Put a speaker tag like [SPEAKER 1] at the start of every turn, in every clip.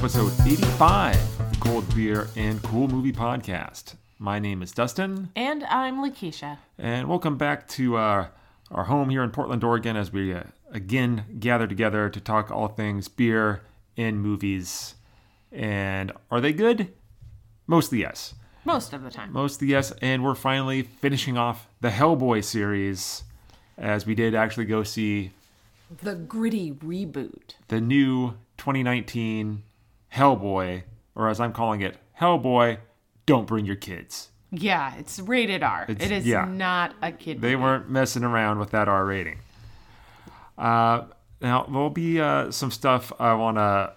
[SPEAKER 1] episode 85 of the Cold Beer and Cool Movie Podcast. My name is Dustin,
[SPEAKER 2] And I'm Lakeisha.
[SPEAKER 1] and welcome back to uh, our home here in Portland, Oregon, as we uh, again gather together to talk all things beer and movies. And are they good? Mostly yes.
[SPEAKER 2] Most of the time.
[SPEAKER 1] Mostly yes. And we're finally finishing off the Hellboy series, as we did actually go see
[SPEAKER 2] The gritty reboot.
[SPEAKER 1] the new 2019 Hellboy, or as I'm calling it, Hellboy, Don't Bring Your Kids.
[SPEAKER 2] Yeah, it's rated R.
[SPEAKER 1] It's-
[SPEAKER 2] It is
[SPEAKER 1] yeah.
[SPEAKER 2] not a kid.
[SPEAKER 1] They
[SPEAKER 2] movie.
[SPEAKER 1] weren't messing around with that R rating. Uh, now, there'll be uh, some stuff I want to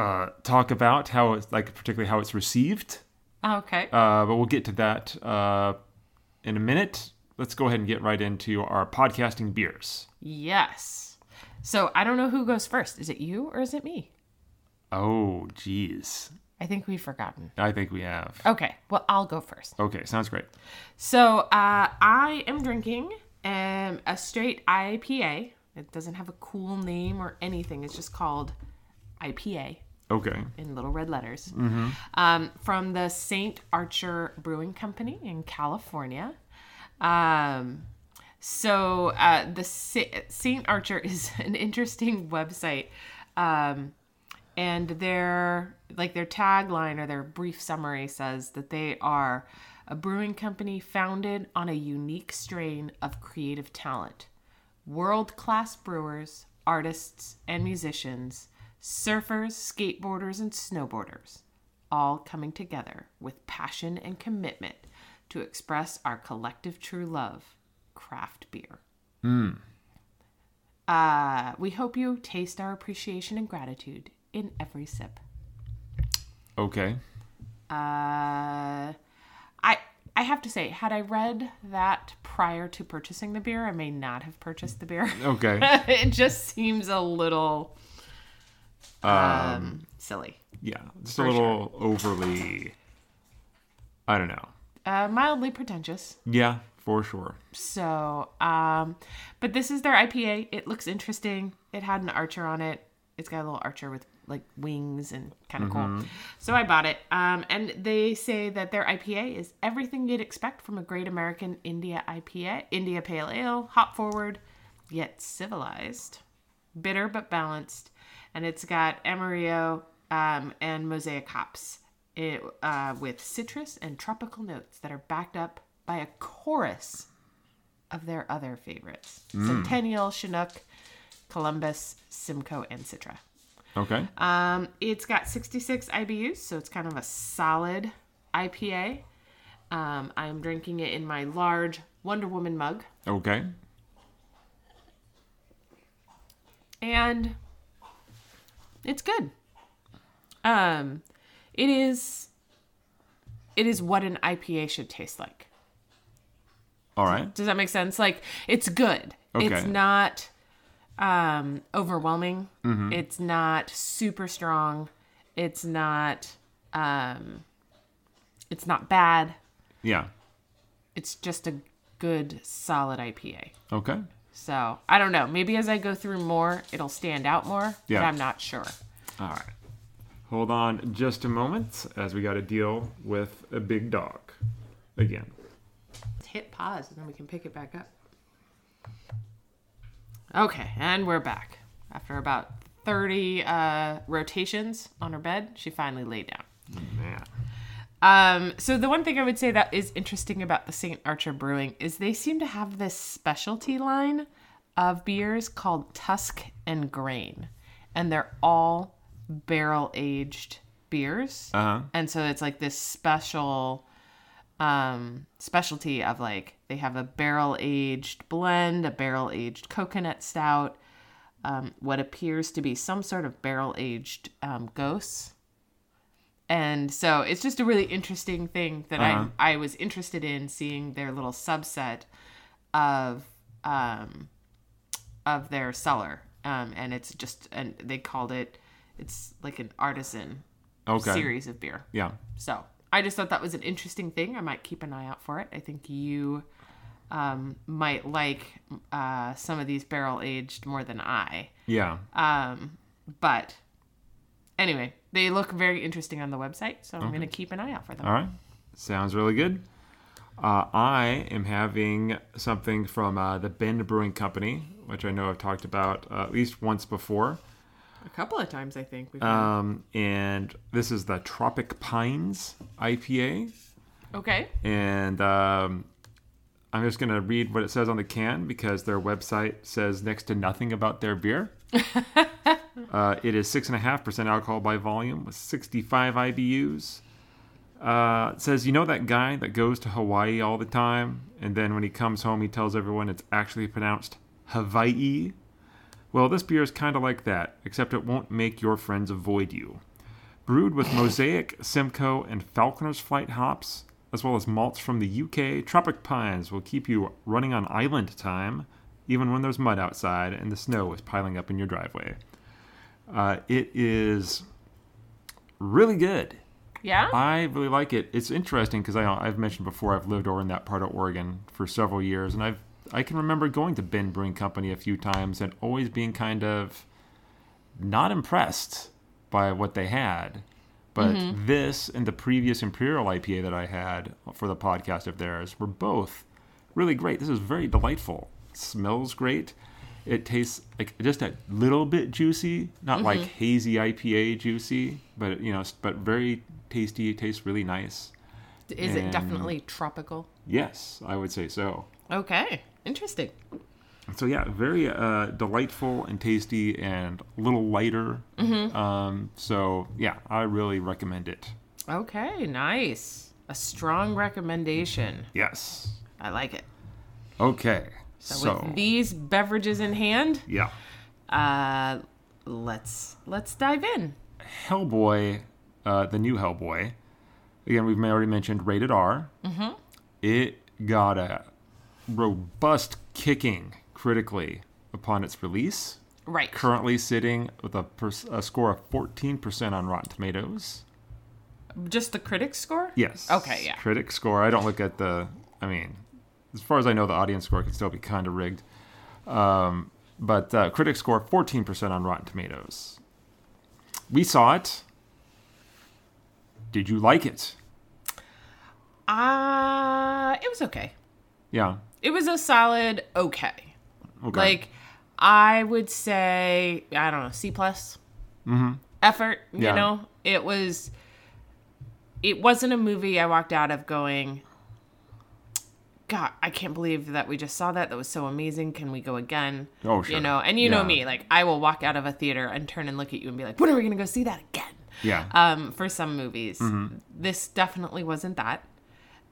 [SPEAKER 1] uh, talk about, how it's like, particularly how it's received,
[SPEAKER 2] Okay.
[SPEAKER 1] uh, but we'll get to that uh, in a minute. Let's go ahead and get right into our podcasting beers.
[SPEAKER 2] yes. So I don't know who goes first. Is it you or is it me?
[SPEAKER 1] Oh, geez.
[SPEAKER 2] I think we've forgotten.
[SPEAKER 1] I think we have.
[SPEAKER 2] Okay. Well, I'll go first.
[SPEAKER 1] Okay, sounds great.
[SPEAKER 2] So uh, I am drinking um, a straight IPA. It doesn't have a cool name or anything. It's just called IPA.
[SPEAKER 1] Okay.
[SPEAKER 2] in little red letters Mm-hmm. um, from the St. Archer Brewing Company in California. Um, so uh, the St. Archer is an interesting website, um, and their like their tagline or their brief summary says that they are a brewing company founded on a unique strain of creative talent world class brewers, artists, and musicians, surfers, skateboarders, and snowboarders, all coming together with passion and commitment to express our collective true love craft beer. Uh, we hope you taste our appreciation and gratitude in every sip.
[SPEAKER 1] Okay.
[SPEAKER 2] Uh, I I have to say, had I read that prior to purchasing the beer, I may not have purchased the beer.
[SPEAKER 1] Okay.
[SPEAKER 2] it just seems a little um, silly.
[SPEAKER 1] Yeah, just a little overly. I don't know.
[SPEAKER 2] Uh, mildly pretentious.
[SPEAKER 1] Yeah, for sure.
[SPEAKER 2] So, um, but this is their IPA. It looks interesting. It had an archer on it. It's got a little archer with like wings and kind of cool. So I bought it. Um, and they say that their IPA is everything you'd expect from a great American India IPA, India Pale Ale, hop forward, yet civilized, bitter but balanced, and it's got Amarillo um, and Mosaic hops. It, uh, with citrus and tropical notes that are backed up by a chorus of their other favorites Centennial, Chinook, Columbus, Simcoe, and Citra.
[SPEAKER 1] Okay.
[SPEAKER 2] Um, it's got 66 IBUs, so it's kind of a solid IPA. Um, I'm drinking it in my large Wonder Woman mug,
[SPEAKER 1] Okay.
[SPEAKER 2] and it's good. Um, it is. It is what an IPA should taste like.
[SPEAKER 1] All right.
[SPEAKER 2] Does that make sense? Like it's good.
[SPEAKER 1] Okay.
[SPEAKER 2] It's not um overwhelming. It's not super strong. It's not um it's not bad.
[SPEAKER 1] Yeah.
[SPEAKER 2] It's just a good solid IPA.
[SPEAKER 1] Okay.
[SPEAKER 2] So, I don't know. Maybe as I go through more, it'll stand out more,
[SPEAKER 1] Yeah.
[SPEAKER 2] but I'm not sure.
[SPEAKER 1] All right. Hold on just a moment as we got to deal with a big dog again.
[SPEAKER 2] Let's hit pause and then we can pick it back up. Okay, and we're back. After about 30 uh, rotations on her bed, she finally laid down.
[SPEAKER 1] Man.
[SPEAKER 2] Um, so the one thing I would say that is interesting about the St. Archer Brewing is they seem to have this specialty line of beers called Tusk and Grain, and they're all barrel aged beers.
[SPEAKER 1] Uh huh.
[SPEAKER 2] And so it's like this special um specialty of like they have a barrel aged blend, a barrel aged coconut stout, um, what appears to be some sort of barrel aged um, ghosts. And so it's just a really interesting thing that
[SPEAKER 1] Uh-huh.
[SPEAKER 2] I I was interested in seeing their little subset of um of their cellar. Um, and it's just and they called it it's like an artisan
[SPEAKER 1] Okay.
[SPEAKER 2] series of beer.
[SPEAKER 1] Yeah.
[SPEAKER 2] So I just thought that was an interesting thing. I might keep an eye out for it. I think you um, might like uh, some of these barrel aged more than I.
[SPEAKER 1] Yeah.
[SPEAKER 2] Um, but anyway, they look very interesting on the website, so I'm going to keep an eye out for them.
[SPEAKER 1] All right. Sounds really good. Uh, I am having something from uh, the Bend Brewing Company, which I know I've talked about uh, at least once before.
[SPEAKER 2] A couple of times, I think. We've
[SPEAKER 1] Um, and this is the Tropic Pines IPA.
[SPEAKER 2] okay.
[SPEAKER 1] And um, I'm just going to read what it says on the can because their website says next to nothing about their beer. uh, it is 6.5% alcohol by volume with 65 IBUs. Uh, it says, you know that guy that goes to Hawaii all the time, and then when he comes home, he tells everyone it's actually pronounced Hawaii? Well, this beer is kind of like that, except it won't make your friends avoid you. Brewed with Mosaic, Simcoe, and Falconer's Flight hops, as well as malts from the UK, Tropic Pines will keep you running on island time, even when there's mud outside and the snow is piling up in your driveway. Uh, it is really good.
[SPEAKER 2] Yeah.
[SPEAKER 1] I really like it. It's interesting because I've mentioned before I've lived over in that part of Oregon for several years, and I've I can remember going to Bend Brewing Company a few times and always being kind of not impressed by what they had. But mm-hmm. this and the previous Imperial IPA that I had for the podcast of theirs were both really great. This is very delightful. smells great. It tastes like just a little bit juicy, not like mm-hmm. hazy IPA juicy, but you know, but very tasty. It tastes really nice.
[SPEAKER 2] Is it definitely tropical?
[SPEAKER 1] Yes, I would say so.
[SPEAKER 2] Okay. Interesting.
[SPEAKER 1] So yeah, very uh, delightful and tasty, and a little lighter. Um, so yeah, I really recommend it.
[SPEAKER 2] Okay. Nice. A strong recommendation.
[SPEAKER 1] Yes.
[SPEAKER 2] I like it.
[SPEAKER 1] Okay.
[SPEAKER 2] So,
[SPEAKER 1] So,
[SPEAKER 2] with these beverages in hand,
[SPEAKER 1] yeah,
[SPEAKER 2] uh, let's let's dive in.
[SPEAKER 1] Hellboy, uh, the new Hellboy. Again, we've already mentioned rated R. Mm-hmm. It got a robust kicking critically upon its release.
[SPEAKER 2] Right.
[SPEAKER 1] Currently sitting with a, pers- a score of 14% on Rotten Tomatoes.
[SPEAKER 2] Just the critic score?
[SPEAKER 1] Yes.
[SPEAKER 2] Okay, yeah.
[SPEAKER 1] Critic score. I don't look at the. I mean, as far as I know, the audience score can still be kind of rigged. Um, but uh, critic score 14% on Rotten Tomatoes. We saw it. Did you like it?
[SPEAKER 2] Uh, it was okay.
[SPEAKER 1] Yeah.
[SPEAKER 2] It was a solid okay.
[SPEAKER 1] Okay.
[SPEAKER 2] Like I would say, I don't know, C plus effort. You
[SPEAKER 1] Mm-hmm. Yeah.
[SPEAKER 2] know, it was. It wasn't a movie I walked out of going. God, I can't believe that we just saw that. That was so amazing. Can we go again?
[SPEAKER 1] Oh, sure.
[SPEAKER 2] You know, and you know me, like I will walk out of a theater and turn and look at you and be like, "When are we gonna go see that again?"
[SPEAKER 1] yeah.
[SPEAKER 2] um, for some movies.
[SPEAKER 1] Mm-hmm.
[SPEAKER 2] This definitely wasn't that.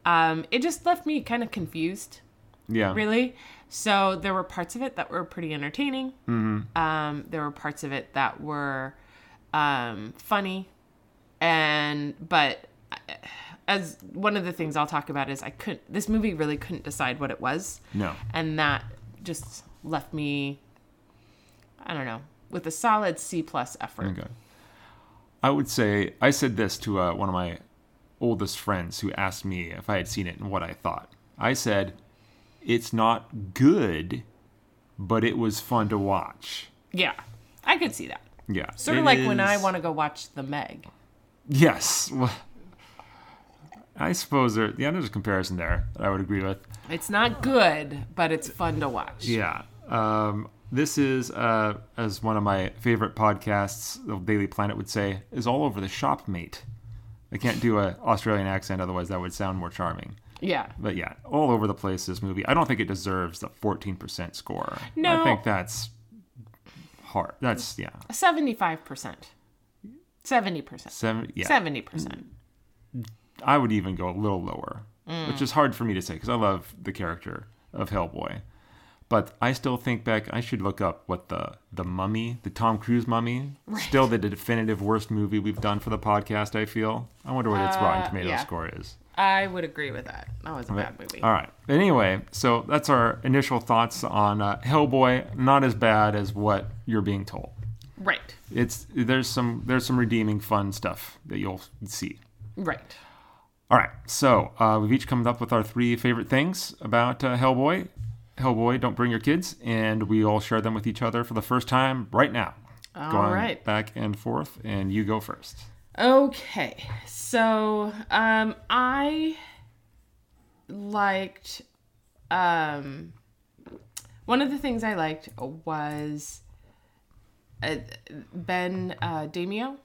[SPEAKER 2] Um, it just left me kind of confused,
[SPEAKER 1] yeah.
[SPEAKER 2] really. So there were parts of it that were pretty entertaining.
[SPEAKER 1] Mm-hmm.
[SPEAKER 2] Um, there were parts of it that were um, funny, and but uh, as one of the things I'll talk about is I couldn't. This movie really couldn't decide what it was,
[SPEAKER 1] No.
[SPEAKER 2] and that just left me. I don't know with a solid C plus effort.
[SPEAKER 1] Okay. I would say I said this to uh, one of my oldest friends who asked me if I had seen it and what I thought. I said, "It's not good, but it was fun to watch."
[SPEAKER 2] Yeah, I could see that.
[SPEAKER 1] Yeah,
[SPEAKER 2] Sort of like when I want to go watch The Meg.
[SPEAKER 1] Yes, well, I suppose there. Yeah, there's a comparison there that I would agree with.
[SPEAKER 2] It's not good, but it's fun to watch.
[SPEAKER 1] Yeah. Um, this is, uh, as one of my favorite podcasts, the Daily Planet would say, is all over the shop, mate. I can't do a Australian accent, otherwise that would sound more charming.
[SPEAKER 2] Yeah.
[SPEAKER 1] But yeah, all over the place. This movie. I don't think it deserves the 14% score.
[SPEAKER 2] No.
[SPEAKER 1] I think that's hard. That's yeah,
[SPEAKER 2] 75%. 70%.
[SPEAKER 1] seven. Yeah,
[SPEAKER 2] 70%.
[SPEAKER 1] I would even go a little lower,
[SPEAKER 2] Mm.
[SPEAKER 1] which is hard for me to say because I love the character of Hellboy. But I still think back. I should look up what the the Mummy, the Tom Cruise Mummy, still the definitive worst movie we've done for the podcast. I feel. I wonder what its Rotten
[SPEAKER 2] Uh,
[SPEAKER 1] Tomato
[SPEAKER 2] yeah.
[SPEAKER 1] score is.
[SPEAKER 2] I would agree with that. That was a bad movie.
[SPEAKER 1] All right. Anyway, so that's our initial thoughts on uh, Hellboy. Not as bad as what you're being told.
[SPEAKER 2] Right.
[SPEAKER 1] It's there's some there's some redeeming fun stuff that you'll see.
[SPEAKER 2] Right.
[SPEAKER 1] All right, so uh, we've each come up with our three favorite things about uh, Hellboy. Hellboy, don't bring your kids, and we all share them with each other for the first time right now.
[SPEAKER 2] All
[SPEAKER 1] going
[SPEAKER 2] right.
[SPEAKER 1] back and forth, and you go first.
[SPEAKER 2] Okay, so um, I liked um, one of the things I liked was uh, Ben uh, Damio.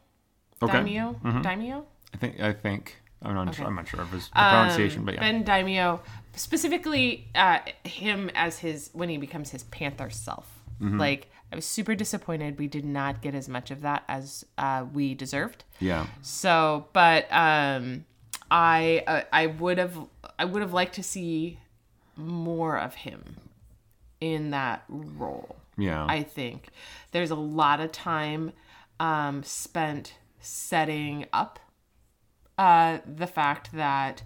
[SPEAKER 1] Okay.
[SPEAKER 2] Daimio, Daimio.
[SPEAKER 1] I think I think I'm not sure. I'm not sure of his
[SPEAKER 2] Um,
[SPEAKER 1] pronunciation, but yeah.
[SPEAKER 2] Ben Daimio, specifically uh, him as his when he becomes his panther self.
[SPEAKER 1] Mm-hmm.
[SPEAKER 2] Like I was super disappointed we did not get as much of that as uh, we deserved.
[SPEAKER 1] yeah.
[SPEAKER 2] So, but um, I uh, I would have I would have liked to see more of him in that role.
[SPEAKER 1] Yeah.
[SPEAKER 2] I think there's a lot of time um, spent setting up uh, the fact that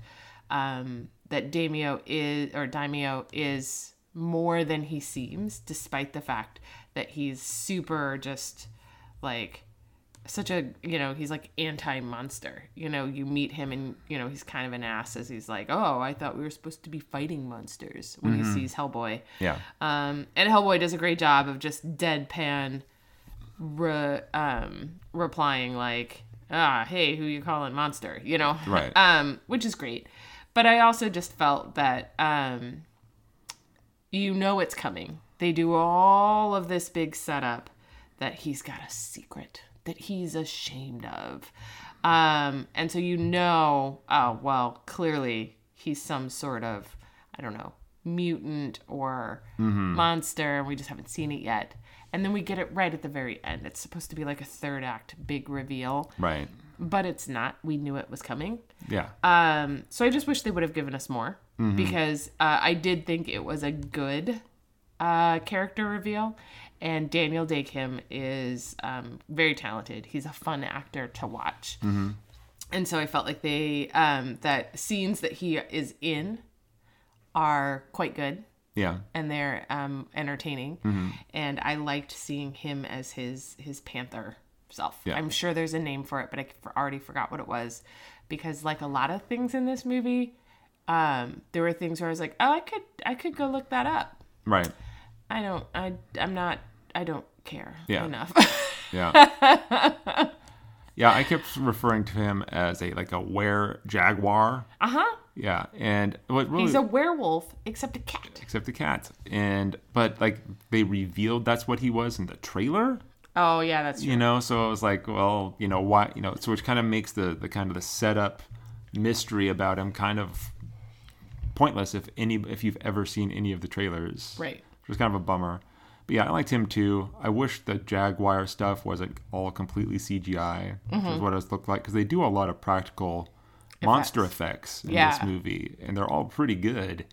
[SPEAKER 2] um, that Daimio is or Daimio is more than he seems, despite the fact that he's super just like such a you know he's like anti monster you know you meet him and you know he's kind of an ass as he's like oh i thought we were supposed to be fighting monsters when he sees hellboy
[SPEAKER 1] yeah.
[SPEAKER 2] um, and Hellboy does a great job of just deadpan re, um, replying like, ah, hey, who you calling monster? You know?
[SPEAKER 1] Right.
[SPEAKER 2] Um, which is great. But I also just felt that um, you know it's coming. They do all of this big setup that he's got a secret that he's ashamed of. Um, and so you know, oh, well, clearly he's some sort of, I don't know, mutant or monster, and we just haven't seen it yet. And then we get it right at the very end. It's supposed to be like a third act big reveal,
[SPEAKER 1] Right.
[SPEAKER 2] but it's not. We knew it was coming.
[SPEAKER 1] Yeah.
[SPEAKER 2] Um, so I just wish they would have given us more
[SPEAKER 1] Mm-hmm.
[SPEAKER 2] because uh, I did think it was a good uh, character reveal. And Daniel Dae Kim is um, very talented. He's a fun actor to watch.
[SPEAKER 1] Mm-hmm.
[SPEAKER 2] And so I felt like they, um, that scenes that he is in are quite good
[SPEAKER 1] yeah.
[SPEAKER 2] and they're um, entertaining.
[SPEAKER 1] Mm-hmm.
[SPEAKER 2] And I liked seeing him as his his panther self.
[SPEAKER 1] Yeah.
[SPEAKER 2] I'm sure there's a name for it, but I already forgot what it was because like a lot of things in this movie, um, there were things where I was like, oh, I could I could go look that up.
[SPEAKER 1] Right.
[SPEAKER 2] I don't. I I'm not. I don't care
[SPEAKER 1] Yeah.
[SPEAKER 2] enough.
[SPEAKER 1] Yeah. yeah, I kept referring to him as a like a were jaguar.
[SPEAKER 2] uh huh.
[SPEAKER 1] Yeah, and what really
[SPEAKER 2] He's a werewolf, except a cat.
[SPEAKER 1] except a cat. And but like they revealed that's what he was in the trailer.
[SPEAKER 2] Oh yeah, that's true.
[SPEAKER 1] you know so i was like well you know why you know so which kind of makes the the kind of the setup mystery about him kind of pointless if any if you've ever seen any of the trailers
[SPEAKER 2] Right.
[SPEAKER 1] Which was kind of a bummer but yeah i liked him too i wish the jaguar stuff wasn't all completely cgi which
[SPEAKER 2] Mm-hmm.
[SPEAKER 1] is what it looked like because they do a lot of practical monster effects in
[SPEAKER 2] Yeah.
[SPEAKER 1] this movie and they're all pretty good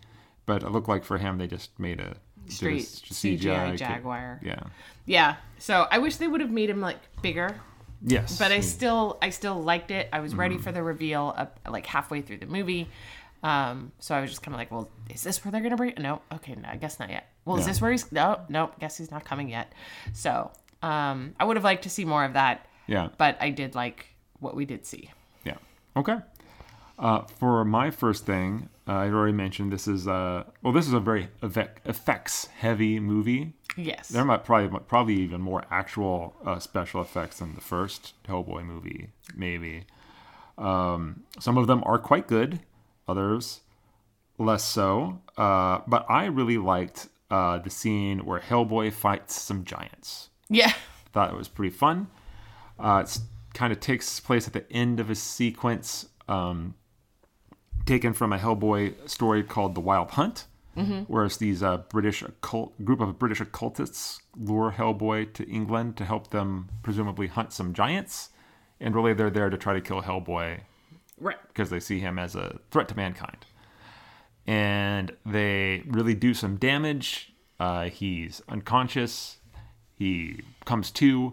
[SPEAKER 1] but it looked like for him they just made a did a
[SPEAKER 2] Straight
[SPEAKER 1] s-
[SPEAKER 2] CGI
[SPEAKER 1] ca-
[SPEAKER 2] jaguar.
[SPEAKER 1] yeah
[SPEAKER 2] Yeah. So I wish they would have made him like bigger.
[SPEAKER 1] yes
[SPEAKER 2] but I still I still liked it. I was ready for the reveal up like halfway through the movie. Um, so I was just kind of like, well, is this where they're gonna bring? No, okay, no, I guess not yet. Well, is this where he's? No, no, guess he's not coming yet. So um, I would have liked to see more of that,
[SPEAKER 1] yeah
[SPEAKER 2] but I did like what we did see.
[SPEAKER 1] Yeah. Okay. Uh, for my first thing, uh, I already mentioned this is uh, well, this is a very effects heavy movie.
[SPEAKER 2] Yes.
[SPEAKER 1] There might probably probably even more actual uh, special effects than the first Hellboy movie, maybe. Um, some of them are quite good, others less so. Uh, but I really liked uh, the scene where Hellboy fights some giants
[SPEAKER 2] yeah.
[SPEAKER 1] thought it was pretty fun. Uh, it's kind of takes place at the end of a sequence um, taken from a Hellboy story called The Wild Hunt, where it's these uh, British occult group of British occultists lure Hellboy to England to help them presumably hunt some giants, and really they're there to try to kill Hellboy
[SPEAKER 2] Right.
[SPEAKER 1] because they see him as a threat to mankind. And they really do some damage. Uh, he's unconscious. He comes to,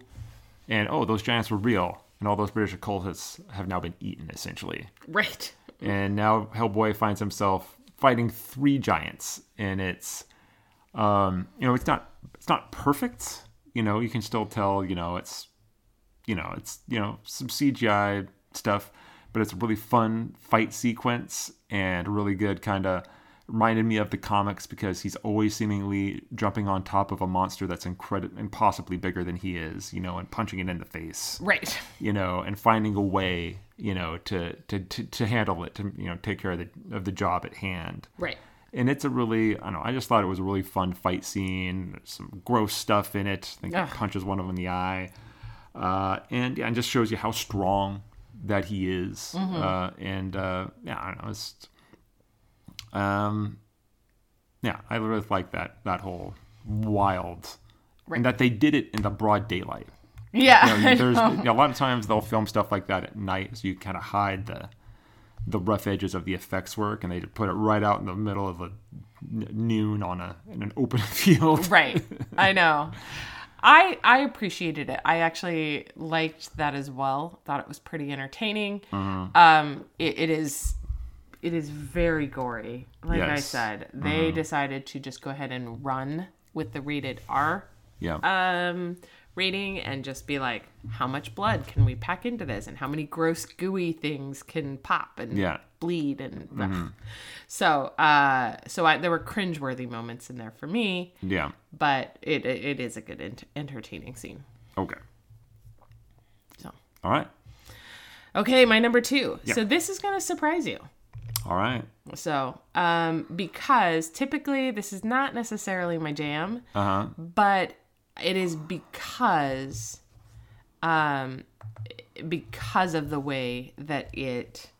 [SPEAKER 1] and oh, those giants were real. And all those British occultists have now been eaten, essentially.
[SPEAKER 2] Right.
[SPEAKER 1] And now Hellboy finds himself fighting three giants, and it's, um, you know, it's not it's not perfect. You know, you can still tell. You know, it's, you know, it's you know some CGI stuff, but it's a really fun fight sequence and really good kind of reminded me of the comics because he's always seemingly jumping on top of a monster that's incredible impossibly bigger than he is, you know, and punching it in the face,
[SPEAKER 2] Right.
[SPEAKER 1] you know, and finding a way, you know, to to to, to handle it, to you know, take care of the of the job at hand.
[SPEAKER 2] Right.
[SPEAKER 1] And it's a really, I don't know, I just thought it was a really fun fight scene. There's some gross stuff in it. I think
[SPEAKER 2] Ugh.
[SPEAKER 1] he punches one of them in the eye. Uh, and yeah, and just shows you how strong that he is. Uh, and uh, yeah, I don't know. It's, um, yeah, I really like that that whole wild, and that they did it in the broad daylight.
[SPEAKER 2] Yeah.
[SPEAKER 1] You know, there's
[SPEAKER 2] know.
[SPEAKER 1] a lot of times they'll film stuff like that at night, so you kind of hide the the rough edges of the effects work, and they put it right out in the middle of a n- noon on a in an open field.
[SPEAKER 2] right. I know. I I appreciated it. I actually liked that as well. Thought it was pretty entertaining.
[SPEAKER 1] Mm-hmm.
[SPEAKER 2] Um, it, it is it is very gory. Like I said, they decided to just go ahead and run with the rated R
[SPEAKER 1] Yeah,
[SPEAKER 2] um rating and just be like, how much blood can we pack into this, and how many gross gooey things can pop and
[SPEAKER 1] Yeah.
[SPEAKER 2] bleed and ugh. so uh so I, there were cringeworthy moments in there for me
[SPEAKER 1] yeah.
[SPEAKER 2] but it it, it is a good ent- entertaining scene.
[SPEAKER 1] Okay.
[SPEAKER 2] So
[SPEAKER 1] All right.
[SPEAKER 2] okay, my number two. So this is gonna surprise you.
[SPEAKER 1] All right.
[SPEAKER 2] So um, because typically this is not necessarily my jam,
[SPEAKER 1] Uh huh.
[SPEAKER 2] but it is because um because of the way that it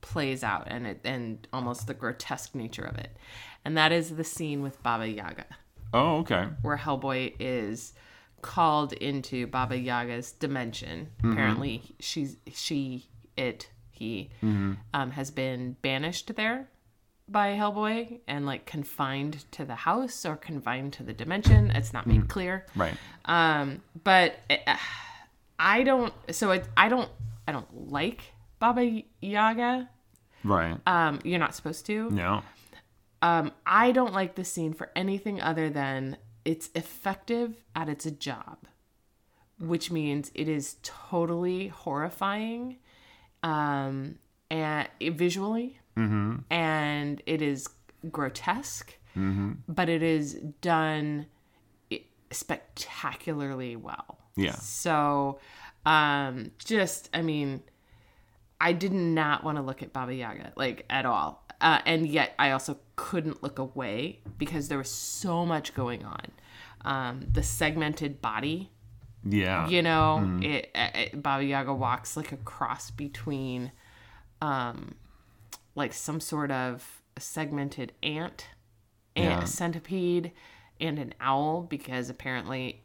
[SPEAKER 2] plays out and it and almost the grotesque nature of it. And that is the scene with Baba Yaga.
[SPEAKER 1] Oh, okay.
[SPEAKER 2] where Hellboy is called into Baba Yaga's dimension. Apparently, she's she it he um, has been banished there by Hellboy and like confined to the house or confined to the dimension. It's not made clear.
[SPEAKER 1] Right.
[SPEAKER 2] Um, but uh, I don't. So it, I don't. I don't like Baba Yaga.
[SPEAKER 1] Right.
[SPEAKER 2] Um, you're not supposed to.
[SPEAKER 1] no.
[SPEAKER 2] Um, I don't like the scene for anything other than it's effective at its job, which means it is totally horrifying, um, and visually, and it is grotesque, but it is done spectacularly well.
[SPEAKER 1] Yeah.
[SPEAKER 2] So, um, just I mean, I did not want to look at Baba Yaga like at all. Uh, and yet I also couldn't look away because there was so much going on. Um, the segmented body,
[SPEAKER 1] Yeah.
[SPEAKER 2] you know, it, it, Baba Yaga walks like a cross between, um, like some sort of segmented ant and
[SPEAKER 1] Yeah.
[SPEAKER 2] a centipede and an owl because apparently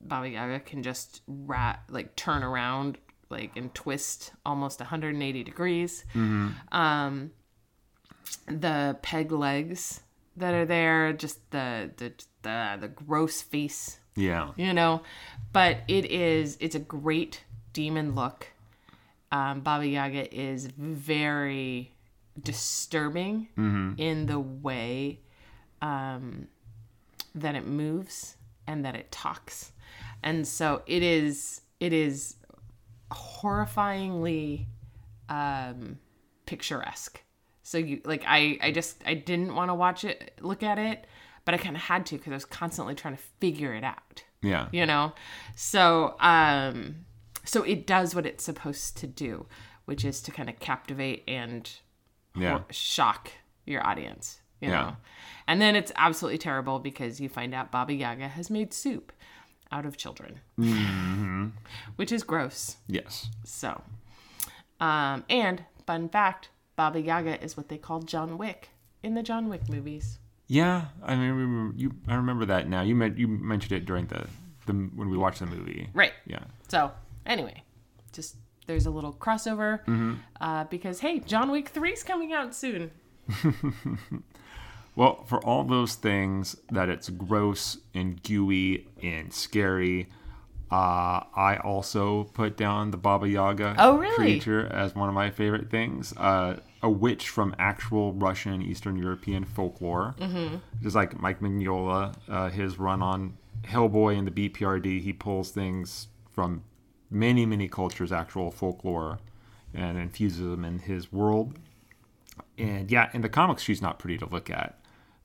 [SPEAKER 2] Baba Yaga can just rat like turn around like and twist almost 180 degrees. Um, the peg legs that are there, just the the the, the gross face
[SPEAKER 1] Yeah.
[SPEAKER 2] you know but it is it's a great demon look um, baba yaga is very disturbing in the way um, that it moves and that it talks. And so it is it is horrifyingly um, picturesque. So you like i i just i didn't want to watch it look at it but i kind of had to because i was constantly trying to figure it out.
[SPEAKER 1] Yeah.
[SPEAKER 2] you know? So um so it does what it's supposed to do which is to kind of captivate and
[SPEAKER 1] Yeah.
[SPEAKER 2] shock your audience you
[SPEAKER 1] Yeah.
[SPEAKER 2] know and then it's absolutely terrible because you find out baba yaga has made soup out of children
[SPEAKER 1] Mm-hmm.
[SPEAKER 2] which is gross
[SPEAKER 1] Yes.
[SPEAKER 2] so um and fun fact baba yaga is what they called john wick in the john wick movies
[SPEAKER 1] Yeah. I mean, remember, you. I remember that now. You meant you mentioned it during the the when we watched the movie.
[SPEAKER 2] right
[SPEAKER 1] Yeah.
[SPEAKER 2] So anyway, just there's a little crossover uh, because hey, John Wick Three's coming out soon.
[SPEAKER 1] Well, for all those things that it's gross and gooey and scary, uh, I also put down the Baba Yaga
[SPEAKER 2] Oh, really?
[SPEAKER 1] creature as one of my favorite things. Uh, a witch from actual Russian and Eastern European folklore. Mm-hmm. Just like Mike Mignola, uh, his run on Hellboy and the BPRD, he pulls things from many, many cultures' actual folklore and infuses them in his world. and yeah, in the comics, she's not pretty to look at,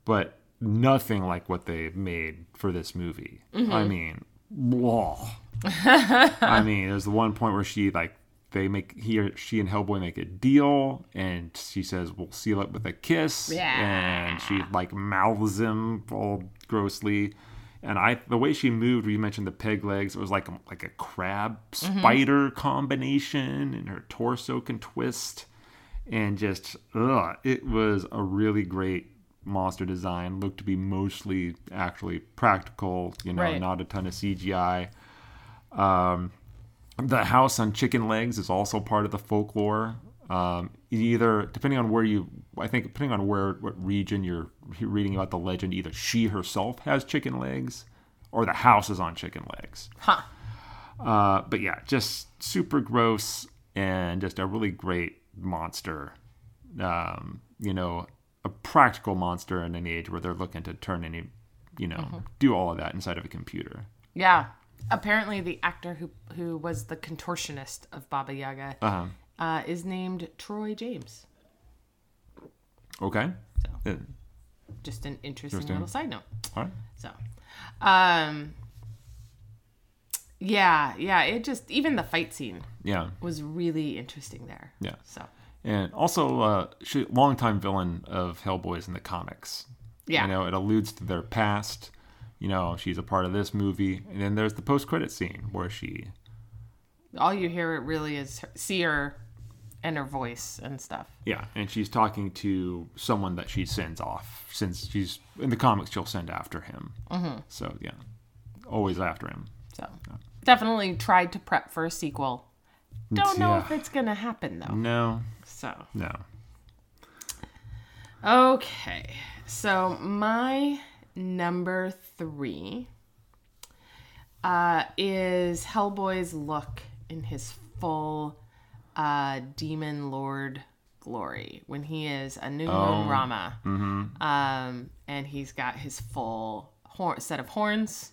[SPEAKER 1] but nothing like what they made for this movie. Mm-hmm. I mean, whoa. I mean, there's the one point where she like they make he or she and Hellboy make a deal, and she says we'll seal it with a kiss,
[SPEAKER 2] Yeah.
[SPEAKER 1] and she like mouths him all grossly. And I, the way she moved, you mentioned the peg legs. It was like a, like a crab spider combination, and her torso can twist, and just ugh, it was a really great monster design. Looked to be mostly actually practical, you know,
[SPEAKER 2] Right.
[SPEAKER 1] not a ton of CGI. Um, the house on chicken legs is also part of the folklore. Um, either depending on where you, I think depending on where what region you're reading about the legend, either she herself has chicken legs, or the house is on chicken legs.
[SPEAKER 2] Huh.
[SPEAKER 1] Uh, but yeah, just super gross and just a really great monster. Um, you know, a practical monster in an age where they're looking to turn any, you know, do all of that inside of a computer.
[SPEAKER 2] Yeah. Apparently, the actor who who was the contortionist of Baba Yaga
[SPEAKER 1] Uh-huh.
[SPEAKER 2] Uh, is named Troy James.
[SPEAKER 1] Okay.
[SPEAKER 2] So.
[SPEAKER 1] Uh,
[SPEAKER 2] Just an interesting,
[SPEAKER 1] Interesting.
[SPEAKER 2] little side note.
[SPEAKER 1] all right.
[SPEAKER 2] So, um, yeah, yeah. It just even the fight scene
[SPEAKER 1] Yeah.
[SPEAKER 2] was really interesting there.
[SPEAKER 1] Yeah.
[SPEAKER 2] So,
[SPEAKER 1] And also, uh, she, longtime villain of Hellboys in the comics.
[SPEAKER 2] Yeah.
[SPEAKER 1] You know, it alludes to their past. You know, she's a part of this movie. And then there's the post credit scene where she,
[SPEAKER 2] all you hear it really is her, see her and her voice and stuff.
[SPEAKER 1] yeah, and she's talking to someone that she sends off. Since she's in the comics, she'll send after him. Mm-hmm. So, yeah, always after him.
[SPEAKER 2] So, definitely tried to prep for a sequel. Don't know
[SPEAKER 1] Yeah.
[SPEAKER 2] if it's gonna happen though.
[SPEAKER 1] No,
[SPEAKER 2] So,
[SPEAKER 1] no.
[SPEAKER 2] Okay. So my number three uh, is Hellboy's look in his full uh, demon lord glory when he is Anung Un Rama. Um, and he's got his full hor- set of horns.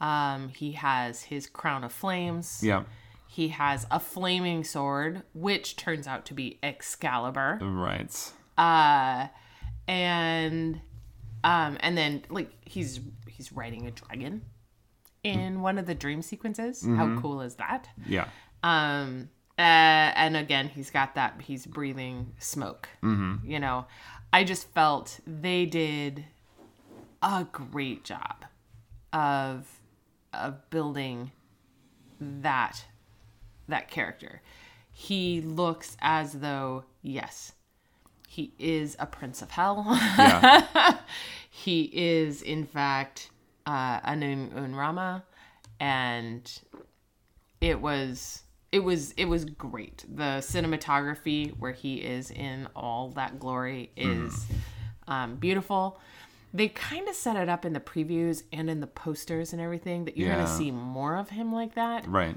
[SPEAKER 2] Um, he has his crown of flames.
[SPEAKER 1] Yeah,
[SPEAKER 2] He has a flaming sword, which turns out to be Excalibur
[SPEAKER 1] right.
[SPEAKER 2] uh and um and then like he's he's riding a dragon in one of the dream sequences how cool is that
[SPEAKER 1] Yeah,
[SPEAKER 2] um uh, and again he's got that he's breathing smoke you know. I just felt they did a great job of of building that that character. He looks as though yes he is a prince of hell.
[SPEAKER 1] Yeah,
[SPEAKER 2] he is in fact uh, an Un- Unrama, and it was it was it was great. The cinematography where he is in all that glory is um, beautiful. They kind of set it up in the previews and in the posters and everything that you're
[SPEAKER 1] Yeah.
[SPEAKER 2] gonna see more of him like that.
[SPEAKER 1] right.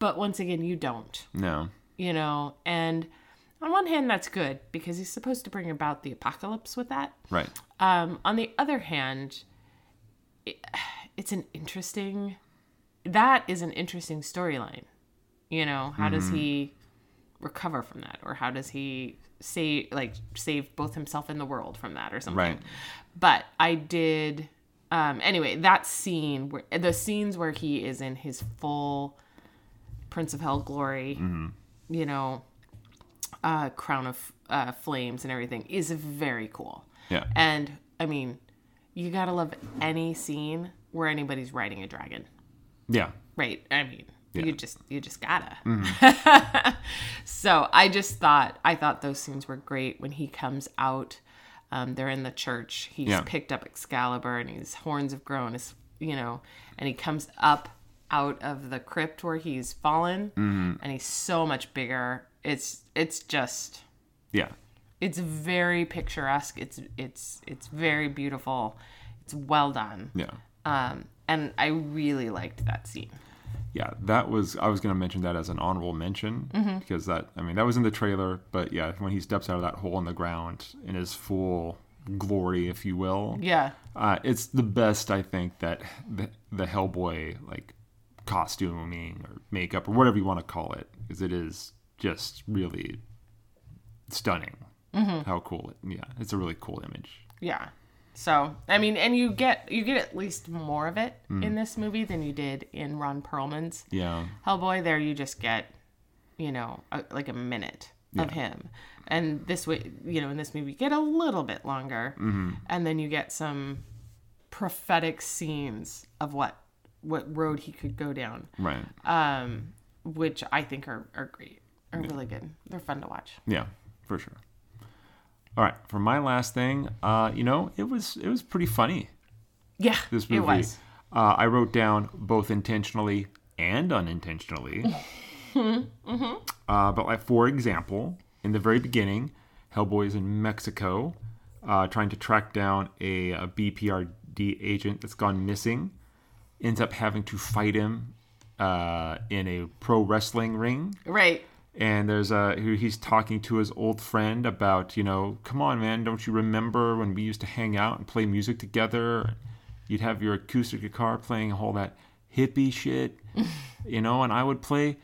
[SPEAKER 2] But once again, you don't
[SPEAKER 1] No,
[SPEAKER 2] you know and on one hand that's good because he's supposed to bring about the apocalypse with that
[SPEAKER 1] right.
[SPEAKER 2] um, on the other hand it, it's an interesting that is an interesting storyline you know how does he recover from that? Or how does he save like save both himself and the world from that or something?
[SPEAKER 1] Right.
[SPEAKER 2] but i did um anyway that scene where the scenes where he is in his full prince of hell glory you know uh crown of uh flames and everything is very cool.
[SPEAKER 1] Yeah.
[SPEAKER 2] and i mean you gotta love any scene where anybody's riding a dragon.
[SPEAKER 1] Yeah.
[SPEAKER 2] right. I mean
[SPEAKER 1] Yeah.
[SPEAKER 2] you just you just gotta
[SPEAKER 1] Mm-hmm.
[SPEAKER 2] so i just thought i thought those scenes were great when he comes out um, they're in the church he's
[SPEAKER 1] Yeah.
[SPEAKER 2] picked up excalibur and his horns have grown his you know and he comes up out of the crypt where he's fallen
[SPEAKER 1] Mm-hmm.
[SPEAKER 2] and he's so much bigger it's it's just
[SPEAKER 1] Yeah.
[SPEAKER 2] it's very picturesque it's it's it's very beautiful it's well done
[SPEAKER 1] Yeah.
[SPEAKER 2] um and i really liked that scene
[SPEAKER 1] Yeah, that was I was going to mention that as an honorable mention
[SPEAKER 2] Mm-hmm.
[SPEAKER 1] because that I mean that was in the trailer, but yeah, when he steps out of that hole in the ground in his full glory, if you will,
[SPEAKER 2] yeah
[SPEAKER 1] uh, it's the best I think that the, the Hellboy like costuming or makeup or whatever you want to call it, because it is just really stunning. how cool it. Yeah, it's a really cool image.
[SPEAKER 2] Yeah. So I mean, and you get you get at least more of it in this movie than you did in Ron Perlman's
[SPEAKER 1] Yeah,
[SPEAKER 2] Hellboy. There, you just get, you know, a, like a minute of him, and this way, you know, in this movie, you get a little bit longer, and then you get some prophetic scenes of what what road he could go down,
[SPEAKER 1] right.
[SPEAKER 2] um, which I think are are great, are really good. They're fun to watch.
[SPEAKER 1] Yeah, for sure. All right, for my last thing, uh, you know, it was it was pretty funny.
[SPEAKER 2] Yeah,
[SPEAKER 1] This movie.
[SPEAKER 2] it was.
[SPEAKER 1] Uh, I wrote down both intentionally and unintentionally. mm-hmm. Uh, but like for example, in the very beginning, Hellboy's in Mexico, uh, trying to track down a, a BPRD agent that's gone missing. Ends up having to fight him uh, in a pro wrestling ring
[SPEAKER 2] Right.
[SPEAKER 1] And there's a he's talking to his old friend about you know come on man don't you remember when we used to hang out and play music together you'd have your acoustic guitar playing all that hippie shit you know and i would play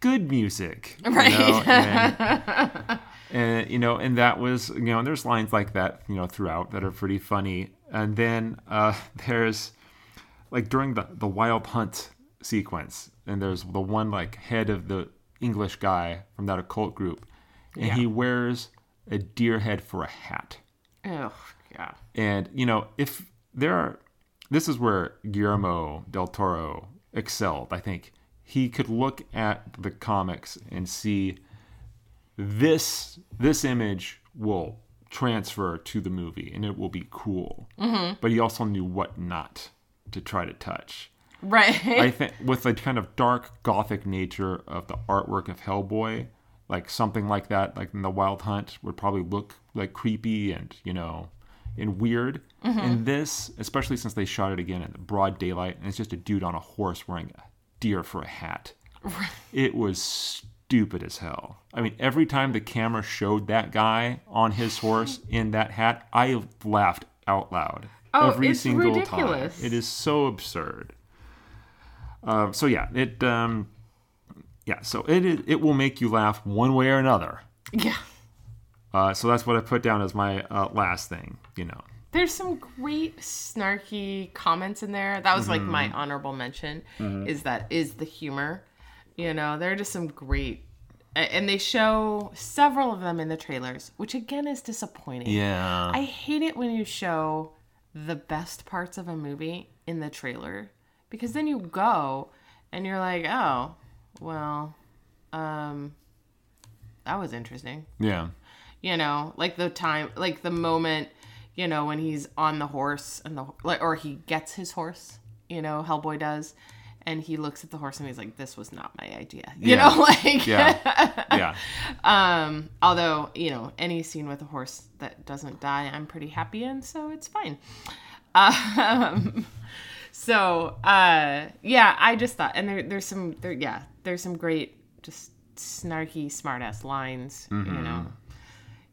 [SPEAKER 1] good music you
[SPEAKER 2] Right.
[SPEAKER 1] know, and, and you know and that was you know and there's lines like that you know throughout that are pretty funny and then uh there's like during the the wild hunt sequence and there's the one like head of the english guy from that occult group and
[SPEAKER 2] Yeah.
[SPEAKER 1] he wears a deer head for a hat.
[SPEAKER 2] Oh, yeah.
[SPEAKER 1] and you know if there are this is where guillermo del toro excelled. I think he could look at the comics and see this this image will transfer to the movie and it will be cool. Mm-hmm. But he also knew what not to try to touch
[SPEAKER 2] Right.
[SPEAKER 1] I think with the kind of dark gothic nature of the artwork of Hellboy, like something like that, like in the Wild Hunt, would probably look like creepy and you know, and weird. Mm-hmm. And this, especially since they shot it again in the broad daylight, and it's just a dude on a horse wearing a deer for a hat. It was stupid as hell. I mean, every time the camera showed that guy on his horse in that hat, I laughed out loud.
[SPEAKER 2] Oh,
[SPEAKER 1] every
[SPEAKER 2] it's
[SPEAKER 1] single
[SPEAKER 2] ridiculous.
[SPEAKER 1] time. It is so absurd. Uh, so yeah, it um, yeah, so it it will make you laugh one way or another.
[SPEAKER 2] yeah.
[SPEAKER 1] Uh, so that's what I put down as my uh, last thing. You know,
[SPEAKER 2] There's some great snarky comments in there. That was like my
[SPEAKER 1] Mm-hmm.
[SPEAKER 2] honorable mention. Is that is the humor? You know, there are just some great, and they show several of them in the trailers, which again is disappointing.
[SPEAKER 1] yeah,
[SPEAKER 2] I hate it when you show the best parts of a movie in the trailer because then you go and you're like, oh, well, um, that was interesting.
[SPEAKER 1] yeah,
[SPEAKER 2] You know, like the time, like the moment, you know, when he's on the horse and the like, or he gets his horse. You know, Hellboy does. And he looks at the horse and he's like, "This was not my idea." You
[SPEAKER 1] Yeah.
[SPEAKER 2] know, like
[SPEAKER 1] yeah, yeah,
[SPEAKER 2] um, although, you know, any scene with a horse that doesn't die, I'm pretty happy in, so it's fine. Um, so, uh, yeah, I just thought, and there, there's some, there, yeah, there's some great, just snarky, smartass lines. You know,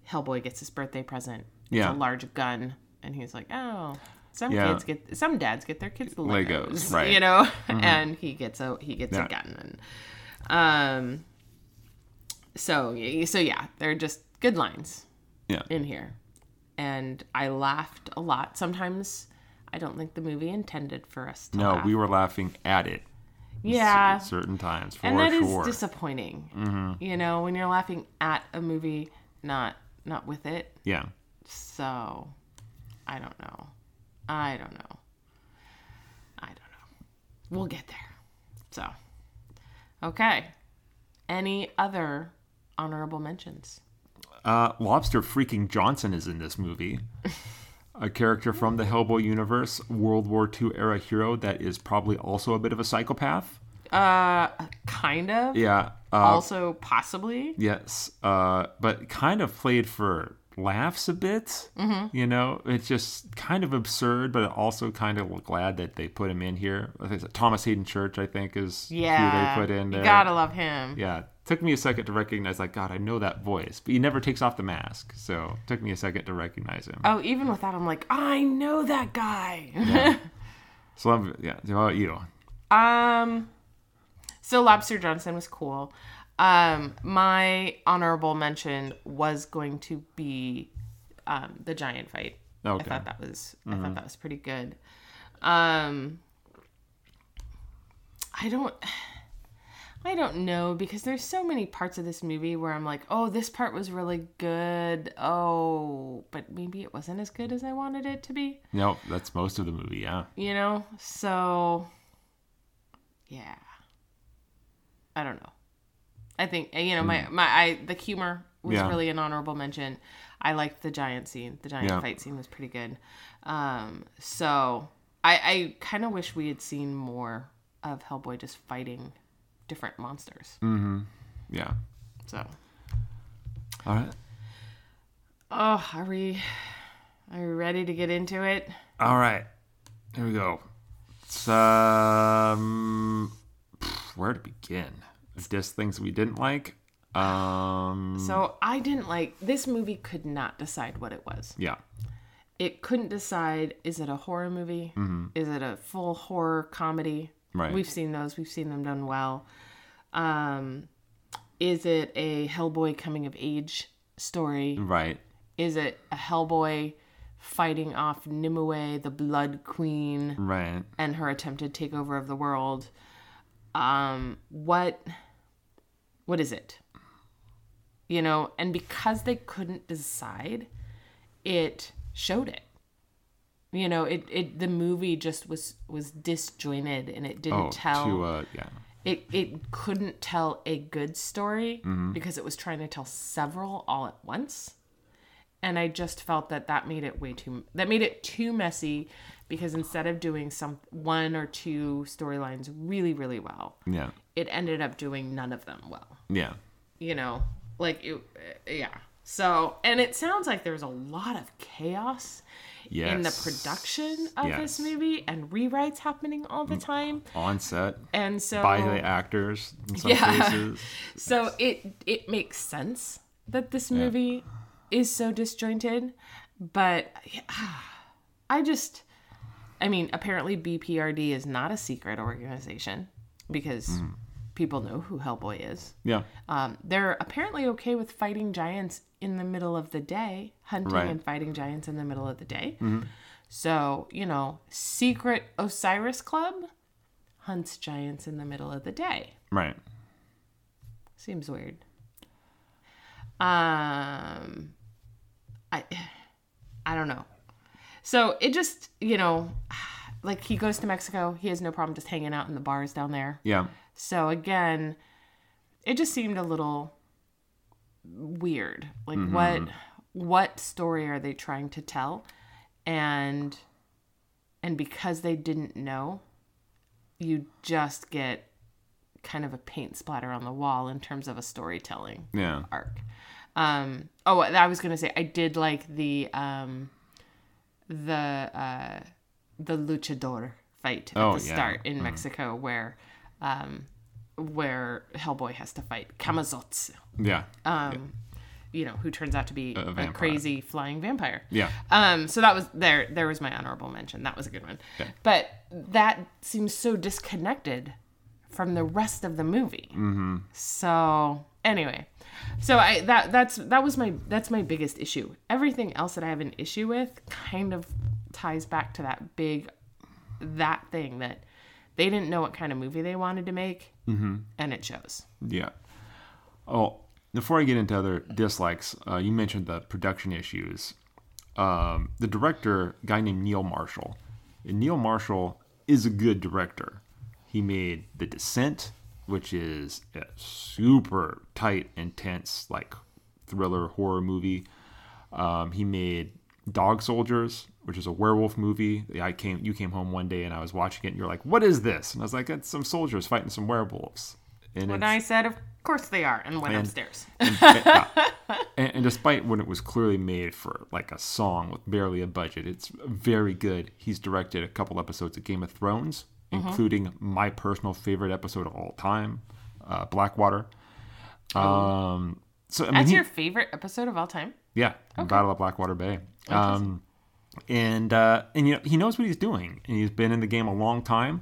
[SPEAKER 2] Hellboy gets his birthday present. It's
[SPEAKER 1] Yeah.
[SPEAKER 2] a large gun, and he's like, oh. Some
[SPEAKER 1] Yeah.
[SPEAKER 2] kids get some dads get their kids the Legos,
[SPEAKER 1] Legos, right.
[SPEAKER 2] You know, and he gets a he gets
[SPEAKER 1] Yeah.
[SPEAKER 2] a gun, and um, so so yeah, they're just good lines
[SPEAKER 1] yeah,
[SPEAKER 2] in here, and I laughed a lot. Sometimes I don't think the movie intended for us to
[SPEAKER 1] No,
[SPEAKER 2] laugh.
[SPEAKER 1] we were laughing at it.
[SPEAKER 2] yeah,
[SPEAKER 1] at certain times for sure.
[SPEAKER 2] and that is
[SPEAKER 1] sure.
[SPEAKER 2] disappointing.
[SPEAKER 1] Mm-hmm.
[SPEAKER 2] You know, when you're laughing at a movie, not not with it.
[SPEAKER 1] yeah,
[SPEAKER 2] So I don't know. I don't know. I don't know. We'll get there. So okay. Any other honorable mentions?
[SPEAKER 1] Uh, Lobster freaking Johnson is in this movie. A character from the Hellboy universe, World War II era hero that is probably also a bit of a psychopath.
[SPEAKER 2] Uh, kind of.
[SPEAKER 1] Yeah. Uh,
[SPEAKER 2] Also, possibly.
[SPEAKER 1] yes. Uh, but kind of played for laughs a bit. Mm-hmm. You know, it's just kind of absurd, but also kind of glad that they put him in here. I think it's Thomas Haden Church, I think, is
[SPEAKER 2] Yeah.
[SPEAKER 1] who they put in there.
[SPEAKER 2] You gotta love him.
[SPEAKER 1] Yeah. Took me a second to recognize, like, God, I know that voice. But he never takes off the mask. So took me a second to recognize him.
[SPEAKER 2] Oh, even with that, I'm like, I know that guy.
[SPEAKER 1] So, I'm, yeah. How about you?
[SPEAKER 2] um, so Lobster Johnson was cool. Um, my honorable mention was going to be um, the giant fight.
[SPEAKER 1] Okay.
[SPEAKER 2] I thought that was I thought that was pretty good. Um, I don't. I don't know because there's so many parts of this movie where I'm like, oh, this part was really good. Oh, but maybe it wasn't as good as I wanted it to be.
[SPEAKER 1] No, that's most of the movie. Yeah.
[SPEAKER 2] You know? So, yeah. I don't know. I think you know my my I the humor was
[SPEAKER 1] Yeah.
[SPEAKER 2] really an honorable mention. I liked the giant scene. The giant
[SPEAKER 1] Yeah.
[SPEAKER 2] fight scene was pretty good. Um, so I I kind of wish we had seen more of Hellboy just fighting different monsters. Mm-hmm.
[SPEAKER 1] Yeah.
[SPEAKER 2] So
[SPEAKER 1] All right.
[SPEAKER 2] oh, are we are we ready to get into it?
[SPEAKER 1] All right. Here we go. It's, um, where to begin? Just things we didn't like. Um,
[SPEAKER 2] So I didn't like this movie. Could not decide what it was.
[SPEAKER 1] yeah.
[SPEAKER 2] it couldn't decide is it a horror movie Mm-hmm. is it a full horror comedy
[SPEAKER 1] Right.
[SPEAKER 2] we've seen those we've seen them done well um is it a hellboy coming of age story
[SPEAKER 1] Right.
[SPEAKER 2] is it a hellboy fighting off nimue the blood queen
[SPEAKER 1] Right.
[SPEAKER 2] and her attempted takeover of the world um what what is it you know and because they couldn't decide it showed it you know it, it the movie just was was disjointed and it didn't
[SPEAKER 1] Oh,
[SPEAKER 2] tell
[SPEAKER 1] to uh, yeah.
[SPEAKER 2] it it couldn't tell a good story because it was trying to tell several all at once and i just felt that that made it way too that made it too messy because instead of doing some one or two storylines really really well
[SPEAKER 1] Yeah.
[SPEAKER 2] it ended up doing none of them well
[SPEAKER 1] Yeah.
[SPEAKER 2] you know like it yeah so and it sounds like there's a lot of chaos in the production of this movie and rewrites happening all the time
[SPEAKER 1] On set
[SPEAKER 2] and so
[SPEAKER 1] by the actors in some
[SPEAKER 2] Yeah.
[SPEAKER 1] cases.
[SPEAKER 2] so it it makes sense that this movie is so disjointed but i just i mean apparently bprd is not a secret organization because
[SPEAKER 1] Mm.
[SPEAKER 2] people know who hellboy is
[SPEAKER 1] Yeah.
[SPEAKER 2] um, they're apparently okay with fighting giants in the middle of the day hunting
[SPEAKER 1] Right.
[SPEAKER 2] and fighting giants in the middle of the day so you know secret osiris club hunts giants in the middle of the day
[SPEAKER 1] Right.
[SPEAKER 2] Seems weird. Um, I, I don't know. So it just, you know, like he goes to Mexico, he has no problem just hanging out in the bars down there.
[SPEAKER 1] Yeah.
[SPEAKER 2] So again, it just seemed a little weird. Like what what story are they trying to tell? And and because they didn't know, you just get kind of a paint splatter on the wall in terms of a storytelling
[SPEAKER 1] Yeah.
[SPEAKER 2] arc. Um, oh, I was gonna say I did like the um, the uh, the luchador fight at
[SPEAKER 1] Oh,
[SPEAKER 2] the
[SPEAKER 1] yeah.
[SPEAKER 2] start in Mexico where um, where Hellboy has to fight Camazotz,
[SPEAKER 1] Yeah.
[SPEAKER 2] um, you know, who turns out to be a,
[SPEAKER 1] vampire.
[SPEAKER 2] crazy flying vampire.
[SPEAKER 1] Yeah.
[SPEAKER 2] Um, so that was there. There was my honorable mention. That was a good one. But that seems so disconnected from the rest of the movie. Mm-hmm. So anyway, so I that that's that was my that's my biggest issue. Everything else that I have an issue with kind of ties back to that big that thing that they didn't know what kind of movie they wanted to make, mm-hmm. and it shows.
[SPEAKER 1] Yeah. Oh, before I get into other dislikes, uh, you mentioned the production issues. Um, the director, a guy named Neil Marshall, and Neil Marshall is a good director. He made The Descent, which is a super tight, intense, like thriller horror movie. Um, he made Dog Soldiers, which is a werewolf movie. I came, you came home one day and I was watching it, and you're like, "What is this?" And I was like, "It's some soldiers fighting some werewolves." And
[SPEAKER 2] And I said, "Of course they are," and went upstairs.
[SPEAKER 1] yeah. and, and despite when it was clearly made for like a song with barely a budget, it's very good. He's directed a couple episodes of Game of Thrones,
[SPEAKER 2] Mm-hmm.
[SPEAKER 1] including my personal favorite episode of all time, uh, Blackwater. Um, so I mean,
[SPEAKER 2] That's
[SPEAKER 1] he-
[SPEAKER 2] your favorite episode of all time.
[SPEAKER 1] yeah, Battle of Blackwater Bay. Um, and uh, and you know he knows what he's doing, and he's been in the game a long time.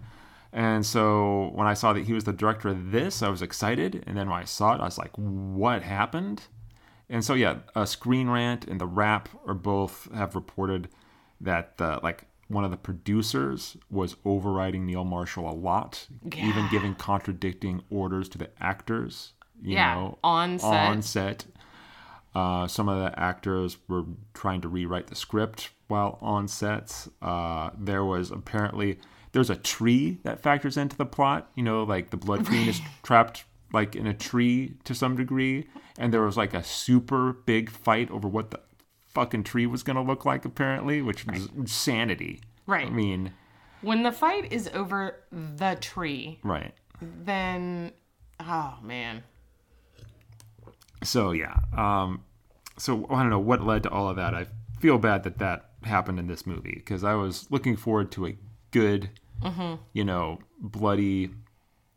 [SPEAKER 1] And so when I saw that he was the director of this, I was excited. And then when I saw it, I was like, what happened? And so yeah, uh, Screen Rant and The Wrap are both have reported that the like one of the producers was overriding Neil Marshall a lot, even giving contradicting orders to the actors. You
[SPEAKER 2] Yeah,
[SPEAKER 1] know,
[SPEAKER 2] on set.
[SPEAKER 1] On set. Uh, some of the actors were trying to rewrite the script while on sets. Uh, there was apparently there's a tree that factors into the plot. You know, like the blood queen is trapped like in a tree to some degree, and there was like a super big fight over what the fucking tree was going to look like apparently, which was insanity.
[SPEAKER 2] Right.
[SPEAKER 1] I mean,
[SPEAKER 2] When the fight is over the tree,
[SPEAKER 1] right.
[SPEAKER 2] then oh man.
[SPEAKER 1] So yeah. Um, so I don't know what led to all of that. I feel bad that that happened in this movie because I was looking forward to a good, you know, bloody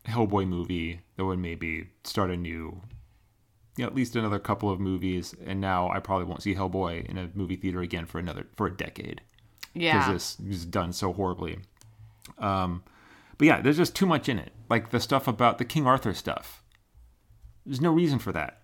[SPEAKER 1] Hellboy movie that would maybe start a new, you know, at least another couple of movies. And now I probably won't see Hellboy in a movie theater again for another for a decade
[SPEAKER 2] Yeah, because
[SPEAKER 1] this is done so horribly. Um, but yeah, there's just too much in it. Like the stuff about the King Arthur stuff. There's no reason for that.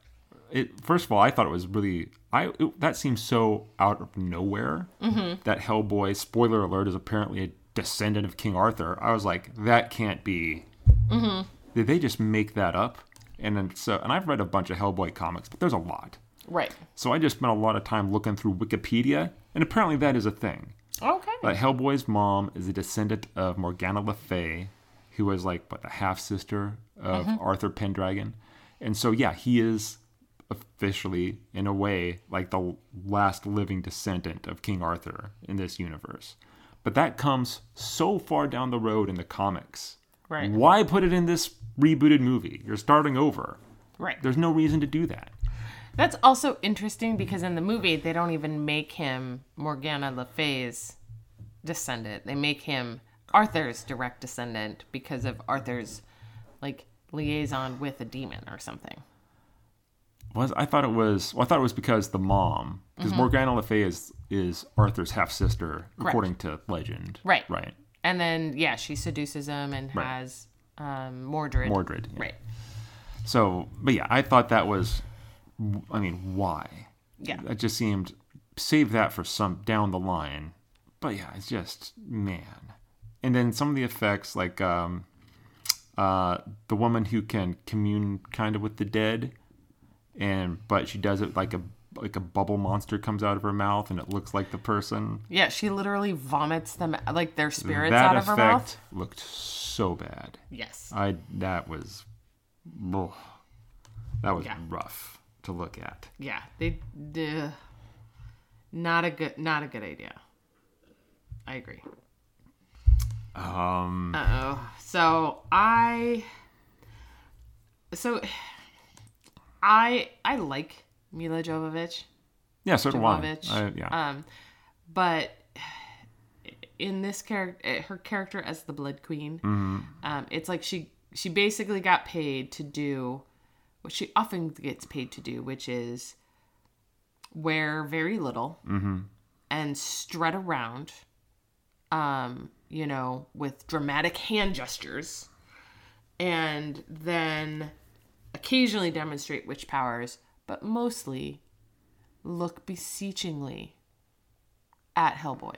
[SPEAKER 1] It first of all, I thought it was really I it, that seems so out of nowhere mm-hmm. that Hellboy. Spoiler alert is apparently a descendant of King Arthur. I was like, that can't be. Mm-hmm. Did they just make that up? And then so, and I've read a bunch of Hellboy comics, but there's a lot.
[SPEAKER 2] right.
[SPEAKER 1] So I just spent a lot of time looking through Wikipedia, and apparently that is a thing.
[SPEAKER 2] Okay.
[SPEAKER 1] But Hellboy's mom is a descendant of Morgana Le Fay, who was like what the half sister of mm-hmm. Arthur Pendragon, and so yeah, he is officially, in a way, like the last living descendant of King Arthur in this universe. But that comes so far down the road in the comics.
[SPEAKER 2] Right.
[SPEAKER 1] Why put it in this rebooted movie? You're starting over.
[SPEAKER 2] right.
[SPEAKER 1] There's no reason to do that.
[SPEAKER 2] That's also interesting because in the movie they don't even make him Morgana Le Fay's descendant. They make him Arthur's direct descendant because of Arthur's like liaison with a demon or something.
[SPEAKER 1] Was I thought it was well, I thought it was because the mom because Morgana Le Fay is is Arthur's half sister according to legend.
[SPEAKER 2] Right.
[SPEAKER 1] Right.
[SPEAKER 2] And then yeah, she seduces him and
[SPEAKER 1] Right.
[SPEAKER 2] has um, Mordred.
[SPEAKER 1] Mordred. yeah.
[SPEAKER 2] Right.
[SPEAKER 1] So, but yeah, I thought that was I mean, why?
[SPEAKER 2] Yeah.
[SPEAKER 1] It just seemed save that for some down the line. But yeah, it's just man. And then some of the effects like um uh the woman who can commune kind of with the dead and but she does it like a like a bubble monster comes out of her mouth and it looks like the person.
[SPEAKER 2] Yeah, she literally vomits them like their spirits
[SPEAKER 1] that
[SPEAKER 2] out of her
[SPEAKER 1] effect
[SPEAKER 2] mouth.
[SPEAKER 1] looked so bad.
[SPEAKER 2] Yes.
[SPEAKER 1] I that was ugh. that was
[SPEAKER 2] Yeah.
[SPEAKER 1] rough to look at.
[SPEAKER 2] Yeah, they duh. not a good not a good idea. I agree.
[SPEAKER 1] Um
[SPEAKER 2] Uh oh. So I so I I like Milla Jovovich.
[SPEAKER 1] yeah, so do I.
[SPEAKER 2] Jovovich.
[SPEAKER 1] I- yeah.
[SPEAKER 2] Um but in this character her character as the blood queen
[SPEAKER 1] Mm-hmm.
[SPEAKER 2] um it's like she she basically got paid to do what she often gets paid to do which is wear very little
[SPEAKER 1] Mm-hmm.
[SPEAKER 2] and strut around um you know with dramatic hand gestures and then occasionally demonstrate witch powers but mostly look beseechingly at hellboy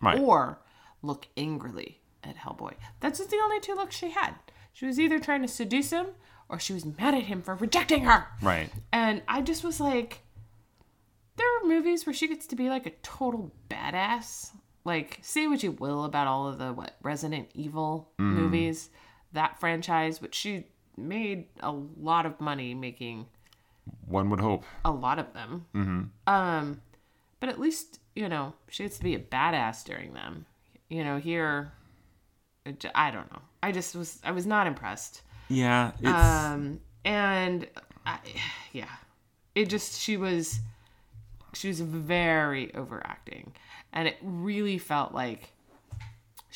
[SPEAKER 1] right.
[SPEAKER 2] or look angrily at Hellboy. That's just the only two looks she had. She was either trying to seduce him or she was mad at him for rejecting her.
[SPEAKER 1] right.
[SPEAKER 2] And I just was like, there are movies where she gets to be like a total badass. Like, say what you will about all of the what Resident Evil mm-hmm. movies, that franchise, which she made a lot of money making
[SPEAKER 1] One would hope.
[SPEAKER 2] a lot of them. Mm-hmm. Um, but at least you know she gets to be a badass during them. You know, here, i don't know. I just was I was not impressed.
[SPEAKER 1] Yeah, it's
[SPEAKER 2] Um, and I, yeah, it just she was she was very overacting, and it really felt like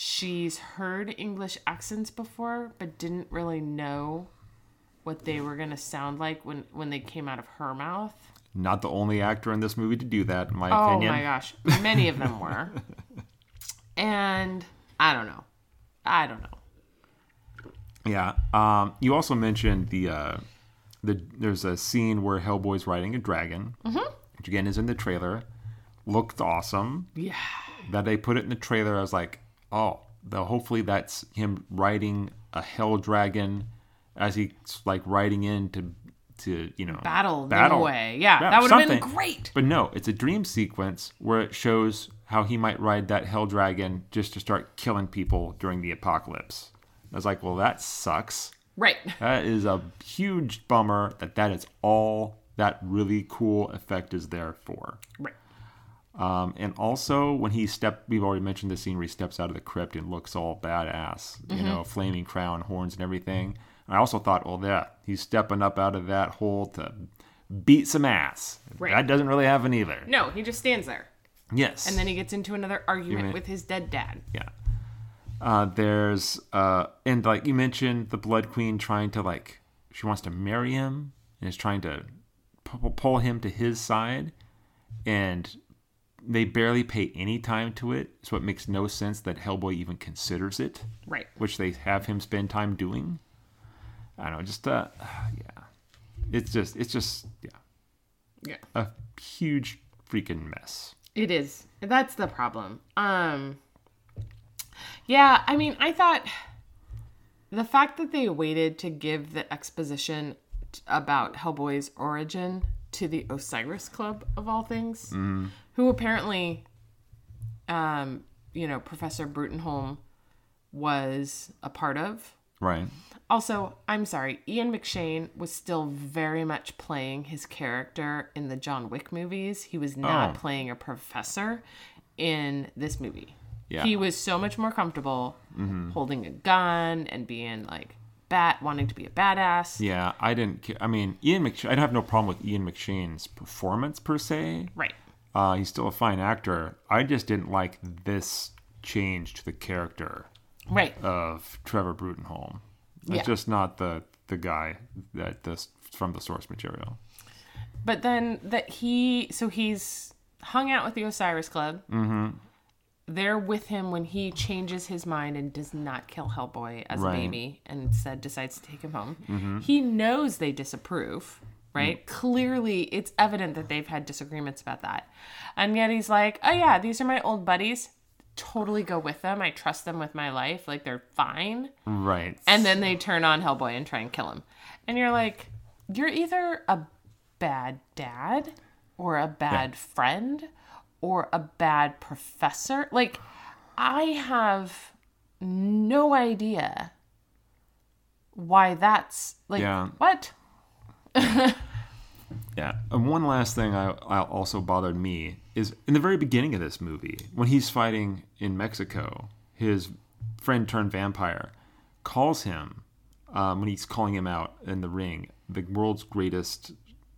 [SPEAKER 2] she's heard English accents before, but didn't really know what they were gonna sound like when when they came out of her mouth.
[SPEAKER 1] not the only actor in this movie to do that, in my
[SPEAKER 2] Oh
[SPEAKER 1] opinion.
[SPEAKER 2] Oh my gosh, many of them were. and I don't know. I don't know.
[SPEAKER 1] Yeah. Um, you also mentioned the uh, the there's a scene where Hellboy's riding a dragon, which again is in the trailer. Looked awesome.
[SPEAKER 2] Yeah.
[SPEAKER 1] That they put it in the trailer. I was like, oh, the, hopefully that's him riding a hell dragon as he's like riding in to to you know
[SPEAKER 2] Battle,
[SPEAKER 1] battle.
[SPEAKER 2] away. Yeah,
[SPEAKER 1] Yeah,
[SPEAKER 2] that would have been great.
[SPEAKER 1] But no, it's a dream sequence where it shows how he might ride that hell dragon just to start killing people during the apocalypse. I was like, well, that sucks.
[SPEAKER 2] Right.
[SPEAKER 1] That is a huge bummer that that is all that really cool effect is there for.
[SPEAKER 2] Right.
[SPEAKER 1] Um, and also when he stepped, we've already mentioned the scene where he steps out of the crypt and looks all badass, you know, flaming crown, horns, and everything. And I also thought, well, that he's stepping up out of that hole to beat some ass.
[SPEAKER 2] Right.
[SPEAKER 1] That doesn't really happen either.
[SPEAKER 2] No, he just stands there.
[SPEAKER 1] Yes.
[SPEAKER 2] And then he gets into another argument
[SPEAKER 1] mean-
[SPEAKER 2] with his dead dad.
[SPEAKER 1] Yeah. Uh, there's uh, and like you mentioned, the Blood Queen trying to like she wants to marry him and is trying to pull him to his side, and they barely pay any time to it, so it makes no sense that Hellboy even considers it,
[SPEAKER 2] Right.
[SPEAKER 1] which they have him spend time doing. I don't know, just uh, yeah, it's just it's just yeah,
[SPEAKER 2] Yeah.
[SPEAKER 1] a huge freaking mess.
[SPEAKER 2] It is. That's the problem. Um Yeah, I mean, I thought the fact that they waited to give the exposition about Hellboy's origin to the Osiris Club of all things, who apparently um, you know, Professor Bruttenholm was a part of.
[SPEAKER 1] Right.
[SPEAKER 2] Also, I'm sorry, Ian McShane was still very much playing his character in the John Wick movies. He was not
[SPEAKER 1] Oh.
[SPEAKER 2] playing a professor in this movie.
[SPEAKER 1] Yeah.
[SPEAKER 2] He was so much more comfortable holding a gun and being like bat wanting to be a badass.
[SPEAKER 1] Yeah, I didn't. I mean, Ian McShane. I'd have no problem with Ian McShane's performance per se.
[SPEAKER 2] Right.
[SPEAKER 1] Uh, he's still a fine actor. I just didn't like this change to the character
[SPEAKER 2] Right.
[SPEAKER 1] of Trevor Bruttenholm. That's
[SPEAKER 2] Yeah.
[SPEAKER 1] just not the the guy that this from the source material.
[SPEAKER 2] But then that he, so he's hung out with the Osiris Club. Mm-hmm. They're with him when he changes his mind and does not kill Hellboy as
[SPEAKER 1] Right.
[SPEAKER 2] a baby and instead decides to take him home. Mm-hmm. He knows they disapprove, right? Mm. Clearly, it's evident that they've had disagreements about that. And yet he's like, oh, yeah, these are my old buddies. Totally go with them. I trust them with my life. Like, they're fine.
[SPEAKER 1] Right.
[SPEAKER 2] And then they turn on Hellboy and try and kill him. And you're like, you're either a bad dad or a bad friend or a bad professor. Like, I have no idea why that's like,
[SPEAKER 1] Yeah.
[SPEAKER 2] what?
[SPEAKER 1] Yeah. And one last thing I, I also bothered me is in the very beginning of this movie, when he's fighting in Mexico, his friend turned vampire calls him um, when he's calling him out in the ring, the world's greatest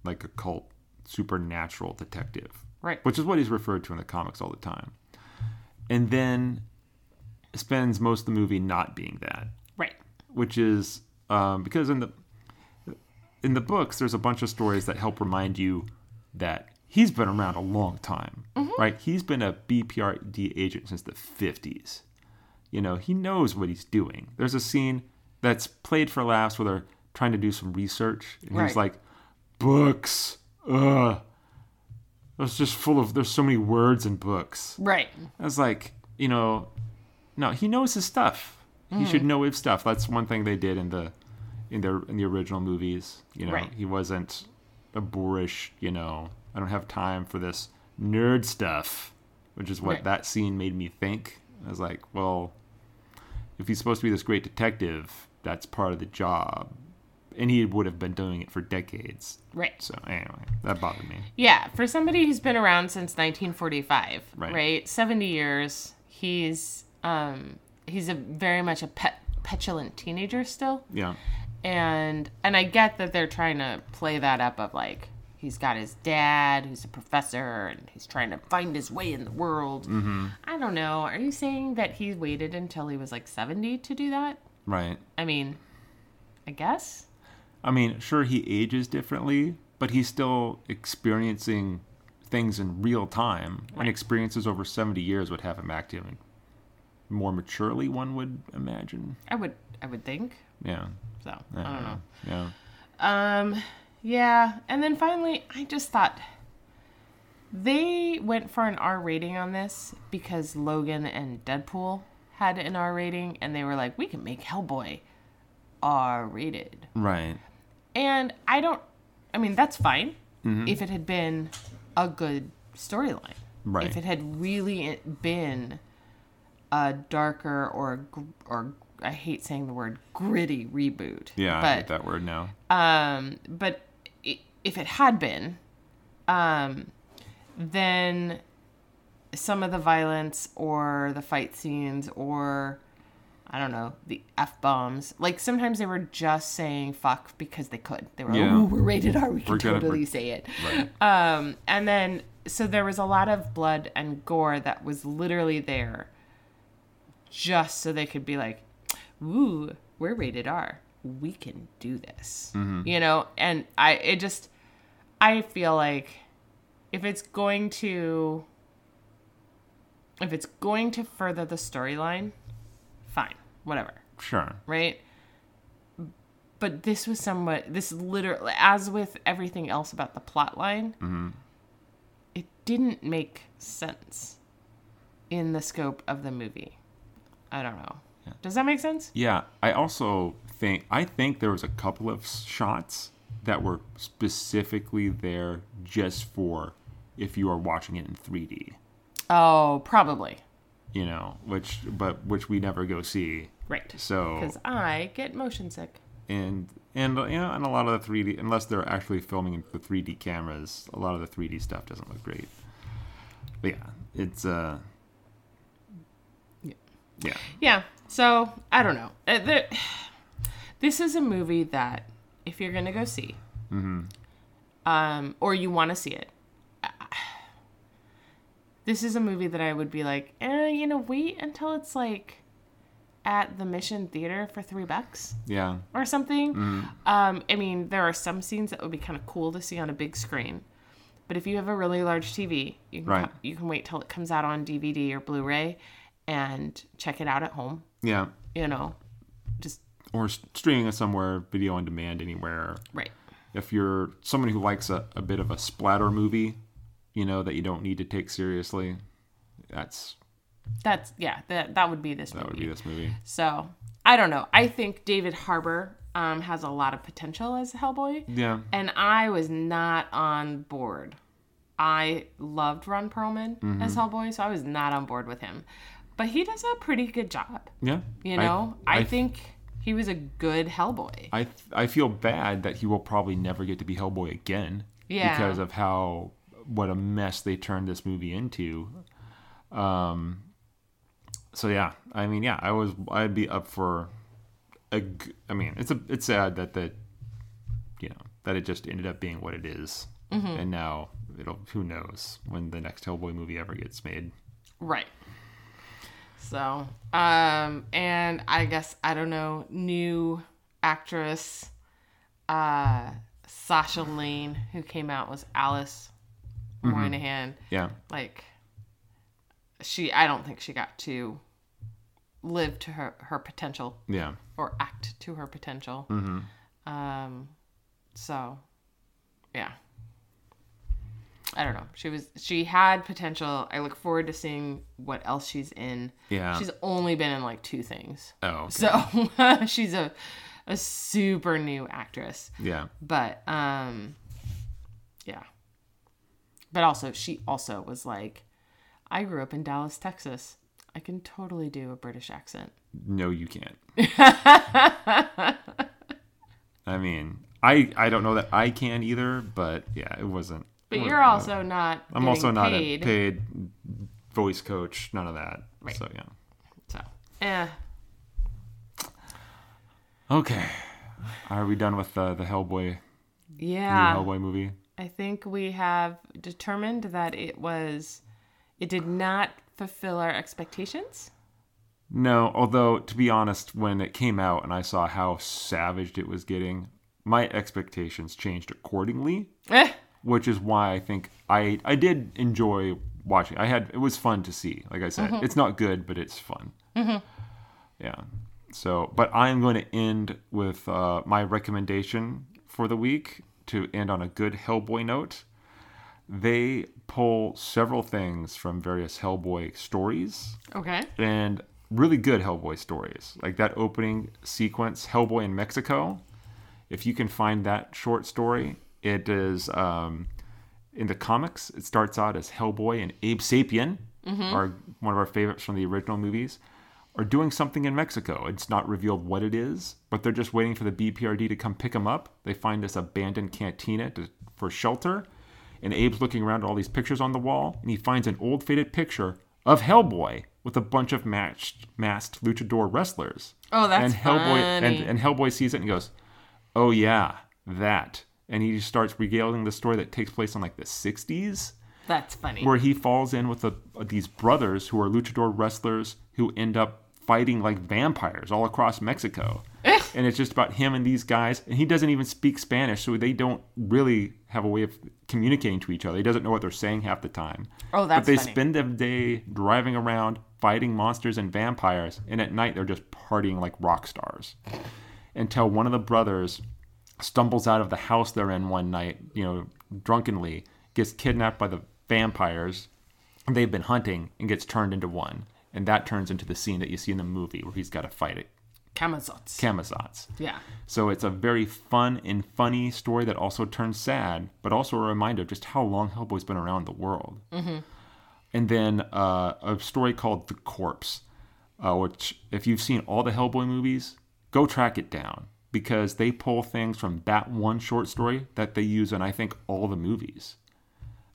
[SPEAKER 1] like occult supernatural detective.
[SPEAKER 2] Right.
[SPEAKER 1] Which is what he's referred to in the comics all the time. And then spends most of the movie not being that.
[SPEAKER 2] Right.
[SPEAKER 1] which is um, because in the in the books there's a bunch of stories that help remind you that he's been around a long time right? He's been a bprd agent since the 50s you know he knows what he's doing. There's a scene that's played for laughs where they're trying to do some research and he's like books ugh it's just full of there's so many words in books
[SPEAKER 2] Right.
[SPEAKER 1] I was like, you know, no, he knows his stuff. He should hmm. know his stuff. That's one thing they did in the in their in the original movies. You know,
[SPEAKER 2] Right.
[SPEAKER 1] he wasn't a boorish. You know, I don't have time for this nerd stuff, which is what
[SPEAKER 2] Right.
[SPEAKER 1] that scene made me think. I was like, well, if he's supposed to be this great detective, that's part of the job, and he would have been doing it for decades.
[SPEAKER 2] Right.
[SPEAKER 1] So anyway, that bothered me.
[SPEAKER 2] Yeah, for somebody who's been around since 1945,
[SPEAKER 1] Right.
[SPEAKER 2] right? 70 years. He's um he's a very much a pet, petulant teenager still.
[SPEAKER 1] Yeah,
[SPEAKER 2] And and I get that they're trying to play that up of like he's got his dad who's a professor and he's trying to find his way in the world. Mm-hmm. I don't know. Are you saying that he waited until he was like 70 to do that?
[SPEAKER 1] right.
[SPEAKER 2] I mean, I guess.
[SPEAKER 1] I mean, sure, he ages differently, but he's still experiencing things in real time, and experiences over 70 years would have him acting more maturely, one would imagine.
[SPEAKER 2] I would I would think
[SPEAKER 1] Yeah.
[SPEAKER 2] so. I don't know.
[SPEAKER 1] Yeah.
[SPEAKER 2] Um, yeah, and then finally, I just thought they went for an R rating on this because Logan and Deadpool had an R rating, and they were like, we can make Hellboy R rated.
[SPEAKER 1] Right.
[SPEAKER 2] And I don't, I mean, that's fine if it had been a good storyline.
[SPEAKER 1] Right.
[SPEAKER 2] If it had really been a darker or, or I hate saying the word gritty reboot.
[SPEAKER 1] Yeah, I hate that word now.
[SPEAKER 2] um, but if it had been, um, then some of the violence or the fight scenes or I don't know the f bombs. Like sometimes they were just saying fuck because they could. They were
[SPEAKER 1] Yeah.
[SPEAKER 2] like, "Ooh, we're rated R. We can
[SPEAKER 1] We're gonna-
[SPEAKER 2] totally say it."
[SPEAKER 1] Right.
[SPEAKER 2] Um, and then so there was a lot of blood and gore that was literally there, just so they could be like, "Ooh, we're rated R. We can do this." You know, and I it just I feel like if it's going to if it's going to further the storyline, fine, whatever
[SPEAKER 1] Sure.
[SPEAKER 2] right? But this was somewhat this literally as with everything else about the plot line, mm-hmm. it didn't make sense in the scope of the movie. I don't know. Does that make sense?
[SPEAKER 1] Yeah, I also think I think there was a couple of shots that were specifically there just for if you are watching it in 3D,
[SPEAKER 2] Oh, probably.
[SPEAKER 1] You know, which but which we never go see.
[SPEAKER 2] Right.
[SPEAKER 1] So
[SPEAKER 2] Because I get motion sick.
[SPEAKER 1] and and you know, and a lot of the 3D unless they're actually filming the 3D cameras, a lot of the 3D stuff doesn't look great. But yeah, it's uh
[SPEAKER 2] Yeah.
[SPEAKER 1] yeah.
[SPEAKER 2] Yeah. So I don't know. Uh, this is a movie that if you're gonna go see, um, or you want to see it, this is a movie that I would be like, eh, you know, wait until it's like at the Mission Theater for three bucks
[SPEAKER 1] Yeah.
[SPEAKER 2] or something. Um, I mean, there are some scenes that would be kind of cool to see on a big screen. But if you have a really large TV, you can
[SPEAKER 1] Right.
[SPEAKER 2] you can wait till it comes out on DVD or Blu-ray and check it out at home
[SPEAKER 1] Yeah.
[SPEAKER 2] you know, just
[SPEAKER 1] Or streaming it somewhere, video on demand anywhere.
[SPEAKER 2] right.
[SPEAKER 1] if you're someone who likes a, a bit of a splatter movie, you know, that you don't need to take seriously, that's
[SPEAKER 2] That's yeah, that that would be this
[SPEAKER 1] that
[SPEAKER 2] movie.
[SPEAKER 1] would be this movie.
[SPEAKER 2] So I don't know. I think David Harbour um, has a lot of potential as Hellboy,
[SPEAKER 1] Yeah.
[SPEAKER 2] and I was not on board. I loved Ron Perlman
[SPEAKER 1] Mm-hmm.
[SPEAKER 2] as Hellboy, so I was not on board with him. But he does a pretty good job.
[SPEAKER 1] Yeah.
[SPEAKER 2] You know, I,
[SPEAKER 1] I,
[SPEAKER 2] think he was a good Hellboy.
[SPEAKER 1] I I feel bad that he will probably never get to be Hellboy again.
[SPEAKER 2] Yeah.
[SPEAKER 1] Because of how what a mess they turned this movie into. Um so yeah, I mean yeah, I was I'd be up for a I mean, it's a it's sad that that you know, that it just ended up being what it is.
[SPEAKER 2] Mm-hmm.
[SPEAKER 1] And now it'll who knows when the next Hellboy movie ever gets made.
[SPEAKER 2] Right. So, um, and I guess I don't know, new actress, uh, Sasha Lane, who came out was Alice Monaghan.
[SPEAKER 1] Yeah.
[SPEAKER 2] Like, she, I don't think she got to live to her her potential
[SPEAKER 1] Yeah.
[SPEAKER 2] or act to her potential. Mm-hmm. Um, so, yeah. I don't know. She was she had potential. I look forward to seeing what else she's in.
[SPEAKER 1] Yeah.
[SPEAKER 2] She's only been in like two things.
[SPEAKER 1] Oh. okay.
[SPEAKER 2] So she's a a super new actress.
[SPEAKER 1] Yeah.
[SPEAKER 2] But um yeah. But also she also was like I grew up in Dallas, Texas. I can totally do a British accent.
[SPEAKER 1] No, you can't. I mean, I I don't know that I can either, but yeah, it wasn't.
[SPEAKER 2] But
[SPEAKER 1] it
[SPEAKER 2] you're
[SPEAKER 1] wasn't-
[SPEAKER 2] also not
[SPEAKER 1] I'm also not
[SPEAKER 2] paid.
[SPEAKER 1] a paid voice coach. None of that.
[SPEAKER 2] Right.
[SPEAKER 1] So yeah.
[SPEAKER 2] So, eh.
[SPEAKER 1] Okay. Are we done with uh, the Hellboy
[SPEAKER 2] Yeah.
[SPEAKER 1] new Hellboy movie?
[SPEAKER 2] I think we have determined that it was it did not fulfill our expectations.
[SPEAKER 1] No, although to be honest, when it came out and I saw how savaged it was getting, my expectations changed accordingly.
[SPEAKER 2] Eh.
[SPEAKER 1] which is why I think I I did enjoy watching. I had it was fun to see. Like I said,
[SPEAKER 2] Mm-hmm.
[SPEAKER 1] it's not good, but it's fun. Yeah. So, but I'm going to end with uh, my recommendation for the week to end on a good Hellboy note. They pull several things from various Hellboy stories
[SPEAKER 2] Okay.
[SPEAKER 1] and really good Hellboy stories. Like that opening sequence, Hellboy in Mexico. If you can find that short story, it is um, in the comics. It starts out as Hellboy and Abe Sapien, are one of our favorites from the original movies, are doing something in Mexico. It's not revealed what it is, but they're just waiting for the BPRD to come pick them up. They find this abandoned cantina to, for shelter, and Abe's looking around at all these pictures on the wall, and he finds an old faded picture of Hellboy with a bunch of matched, masked luchador wrestlers.
[SPEAKER 2] Oh, that's
[SPEAKER 1] and Hellboy and,
[SPEAKER 2] funny.
[SPEAKER 1] and Hellboy sees it and goes, "Oh yeah, that." And he starts regaling the story that takes place in like the '60s,
[SPEAKER 2] That's funny.
[SPEAKER 1] where he falls in with a, these brothers who are luchador wrestlers who end up fighting like vampires all across Mexico. Eh. and it's just about him and these guys, and he doesn't even speak Spanish, so they don't really have a way of communicating to each other. He doesn't know what they're saying half the time.
[SPEAKER 2] Oh, that's
[SPEAKER 1] But they
[SPEAKER 2] funny.
[SPEAKER 1] spend the day driving around fighting monsters and vampires, and at night they're just partying like rock stars. Until one of the brothers stumbles out of the house they're in one night, you know, drunkenly, gets kidnapped by the vampires they've been hunting, and gets turned into one. And that turns into the scene that you see in the movie where he's got to fight it.
[SPEAKER 2] Camazots.
[SPEAKER 1] Camazotz.
[SPEAKER 2] yeah.
[SPEAKER 1] So it's a very fun and funny story that also turns sad, but also a reminder of just how long Hellboy's been around the world. Mm-hmm. And then uh, a story called The Corpse, uh, which, if you've seen all the Hellboy movies, go track it down because they pull things from that one short story that they use in, I think, all the movies,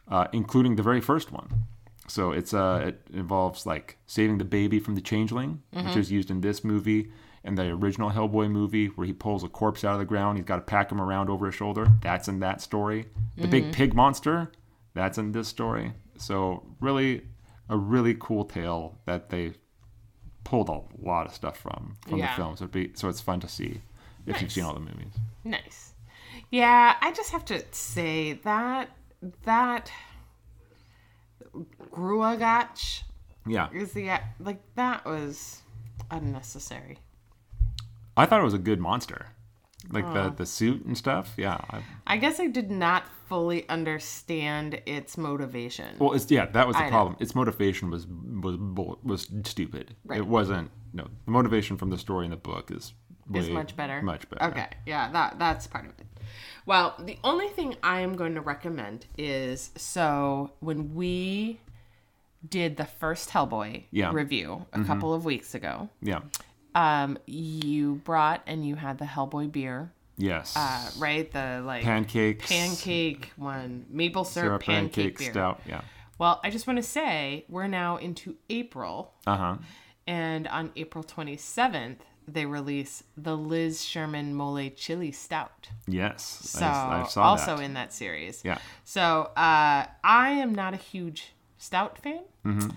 [SPEAKER 1] uh, including the very first one. So it's uh, it involves like saving the baby from the changeling, which is used in this movie and the original Hellboy movie, where he pulls a corpse out of the ground. He's got to pack him around over his shoulder. That's in that story. The big pig monster, that's in this story. So really, a really cool tale that they pulled a lot of stuff from from
[SPEAKER 2] Yeah.
[SPEAKER 1] the films. It'd be, so it's fun to see if you've seen all the movies.
[SPEAKER 2] Nice. Yeah, I just have to say that that Gruagach
[SPEAKER 1] Yeah,
[SPEAKER 2] is the like that was unnecessary.
[SPEAKER 1] I thought it was a good monster, like the the suit and stuff. Yeah, I,
[SPEAKER 2] I guess I did not fully understand its motivation.
[SPEAKER 1] Well, it's yeah, that was the
[SPEAKER 2] I know.
[SPEAKER 1] problem. Its motivation was was was stupid.
[SPEAKER 2] Right.
[SPEAKER 1] It wasn't no. The motivation from the story in the book is
[SPEAKER 2] is much better.
[SPEAKER 1] Much better.
[SPEAKER 2] Okay, yeah, that that's part of it. Well, the only thing I am going to recommend is so when we did the first Hellboy
[SPEAKER 1] Yeah. Mm-hmm.
[SPEAKER 2] review a couple of weeks ago,
[SPEAKER 1] Yeah.
[SPEAKER 2] um, you brought and you had the Hellboy beer,
[SPEAKER 1] Yes.
[SPEAKER 2] uh, right? The like
[SPEAKER 1] Pancakes.
[SPEAKER 2] pancake one, maple syrup,
[SPEAKER 1] syrup
[SPEAKER 2] pancake,
[SPEAKER 1] pancake
[SPEAKER 2] beer.
[SPEAKER 1] stout. Yeah.
[SPEAKER 2] Well, I just want to say we're now into April,
[SPEAKER 1] Uh huh.
[SPEAKER 2] and on April 27th, they release the Liz Sherman Mole Chili Stout.
[SPEAKER 1] Yes.
[SPEAKER 2] So
[SPEAKER 1] I, I
[SPEAKER 2] also
[SPEAKER 1] that.
[SPEAKER 2] in that series.
[SPEAKER 1] Yeah.
[SPEAKER 2] So uh, I am not a huge stout fan.
[SPEAKER 1] Mm-hmm.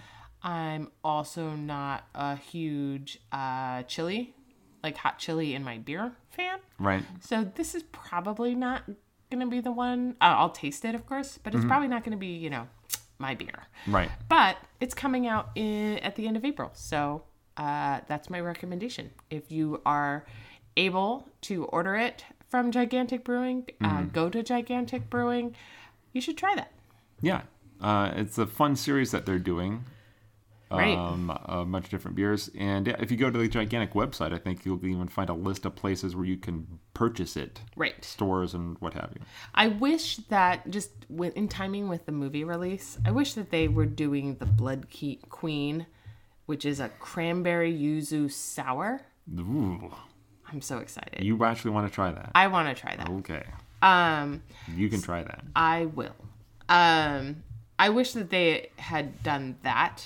[SPEAKER 2] I'm also not a huge uh, chili, like hot chili in my beer fan.
[SPEAKER 1] Right.
[SPEAKER 2] So this is probably not going to be the one. Uh, I'll taste it, of course, but it's
[SPEAKER 1] Mm-hmm.
[SPEAKER 2] probably not going to be, you know, my beer.
[SPEAKER 1] Right.
[SPEAKER 2] But it's coming out in, at the end of April. So uh, that's my recommendation. If you are able to order it from Gigantic Brewing, uh,
[SPEAKER 1] Mm-hmm.
[SPEAKER 2] go to Gigantic Brewing. You should try that.
[SPEAKER 1] Yeah. Uh, it's a fun series that they're doing.
[SPEAKER 2] Right.
[SPEAKER 1] Um, a bunch of different beers, and yeah, if you go to the gigantic website, I think you'll even find a list of places where you can purchase it,
[SPEAKER 2] Right.
[SPEAKER 1] stores and what have you.
[SPEAKER 2] I wish that just in timing with the movie release, I wish that they were doing the Blood Queen, which is a cranberry yuzu sour.
[SPEAKER 1] Ooh,
[SPEAKER 2] I'm so excited.
[SPEAKER 1] you actually want to try that?
[SPEAKER 2] I want to try that.
[SPEAKER 1] Okay,
[SPEAKER 2] Um,
[SPEAKER 1] you can try that.
[SPEAKER 2] I will. Um, I wish that they had done that,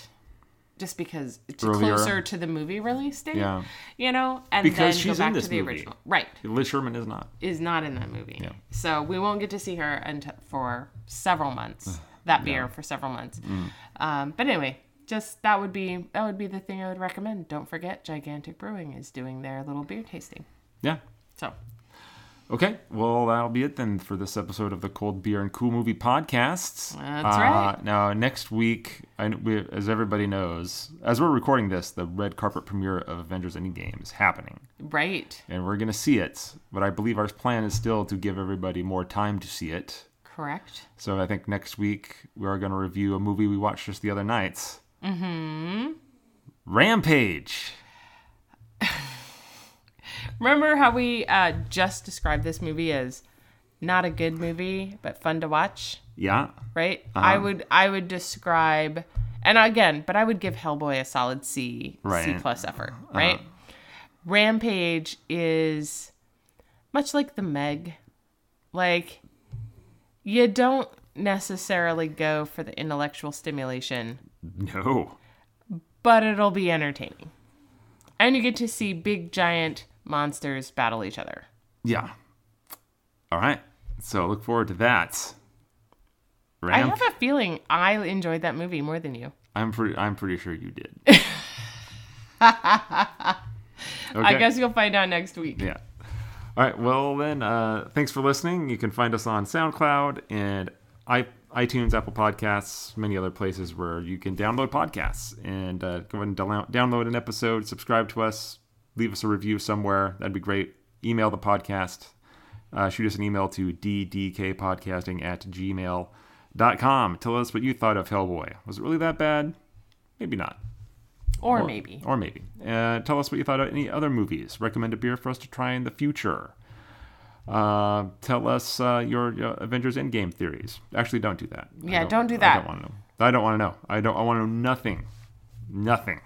[SPEAKER 2] just because it's
[SPEAKER 1] Earlier.
[SPEAKER 2] closer to the movie release date.
[SPEAKER 1] Yeah.
[SPEAKER 2] You know, and
[SPEAKER 1] Because
[SPEAKER 2] then
[SPEAKER 1] she's
[SPEAKER 2] go
[SPEAKER 1] in
[SPEAKER 2] back
[SPEAKER 1] this
[SPEAKER 2] to the
[SPEAKER 1] movie.
[SPEAKER 2] original. Right.
[SPEAKER 1] Liz Sherman is not.
[SPEAKER 2] Is not in that movie.
[SPEAKER 1] Yeah.
[SPEAKER 2] So we won't get to see her until for several months. That beer for several months.
[SPEAKER 1] Mm.
[SPEAKER 2] Um, but anyway, just that would be that would be the thing I would recommend. Don't forget, Gigantic Brewing is doing their little beer tasting.
[SPEAKER 1] Yeah.
[SPEAKER 2] So
[SPEAKER 1] Okay, well that'll be it then for this episode of the Cold Beer and Cool Movie podcasts.
[SPEAKER 2] That's
[SPEAKER 1] Uh,
[SPEAKER 2] right.
[SPEAKER 1] Now next week, I, we, as everybody knows, as we're recording this, the red carpet premiere of Avengers Endgame is happening,
[SPEAKER 2] Right.
[SPEAKER 1] and we're gonna see it. But I believe our plan is still to give everybody more time to see it.
[SPEAKER 2] Correct.
[SPEAKER 1] So I think next week we are gonna review a movie we watched just the other night. Mm-hmm. Rampage.
[SPEAKER 2] Remember how we uh, just described this movie as not a good movie, but fun to watch?
[SPEAKER 1] Yeah.
[SPEAKER 2] right?
[SPEAKER 1] Uh-huh.
[SPEAKER 2] I would I would describe and again, but I would give Hellboy a solid C
[SPEAKER 1] Right. Uh-huh.
[SPEAKER 2] C plus effort, right? Rampage is much like the Meg. Like you don't necessarily go for the intellectual stimulation,
[SPEAKER 1] No.
[SPEAKER 2] but it'll be entertaining. And you get to see big giant monsters battle each other.
[SPEAKER 1] Yeah. All right. So look forward to that.
[SPEAKER 2] I have a feeling I enjoyed that movie more than you.
[SPEAKER 1] I'm pretty. I'm pretty sure you did. okay.
[SPEAKER 2] I guess you'll find out next week.
[SPEAKER 1] Yeah. All right. Well, then, uh, thanks for listening. You can find us on SoundCloud and i iTunes, Apple Podcasts, many other places where you can download podcasts and uh, go ahead and download an episode, subscribe to us, leave us a review somewhere. That'd be great. Email the podcast. Uh, shoot us an email to ddkpodcasting at gmail.com. Tell us what you thought of Hellboy. Was it really that bad? Maybe not.
[SPEAKER 2] Or maybe.
[SPEAKER 1] Or maybe. Uh, tell us what you thought of any other movies. Recommend a beer for us to try in the future. Uh, tell us uh, your uh, Avengers Endgame theories. Actually, don't do that.
[SPEAKER 2] Yeah, don't do
[SPEAKER 1] I
[SPEAKER 2] that.
[SPEAKER 1] don't want to know. I don't want to know. I don't. I want to know nothing. Nothing.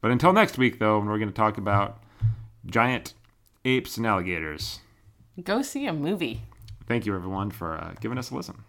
[SPEAKER 1] But until next week, though, when we're going to talk about giant apes and alligators.
[SPEAKER 2] Go see a movie.
[SPEAKER 1] Thank you, everyone, for uh, giving us a listen.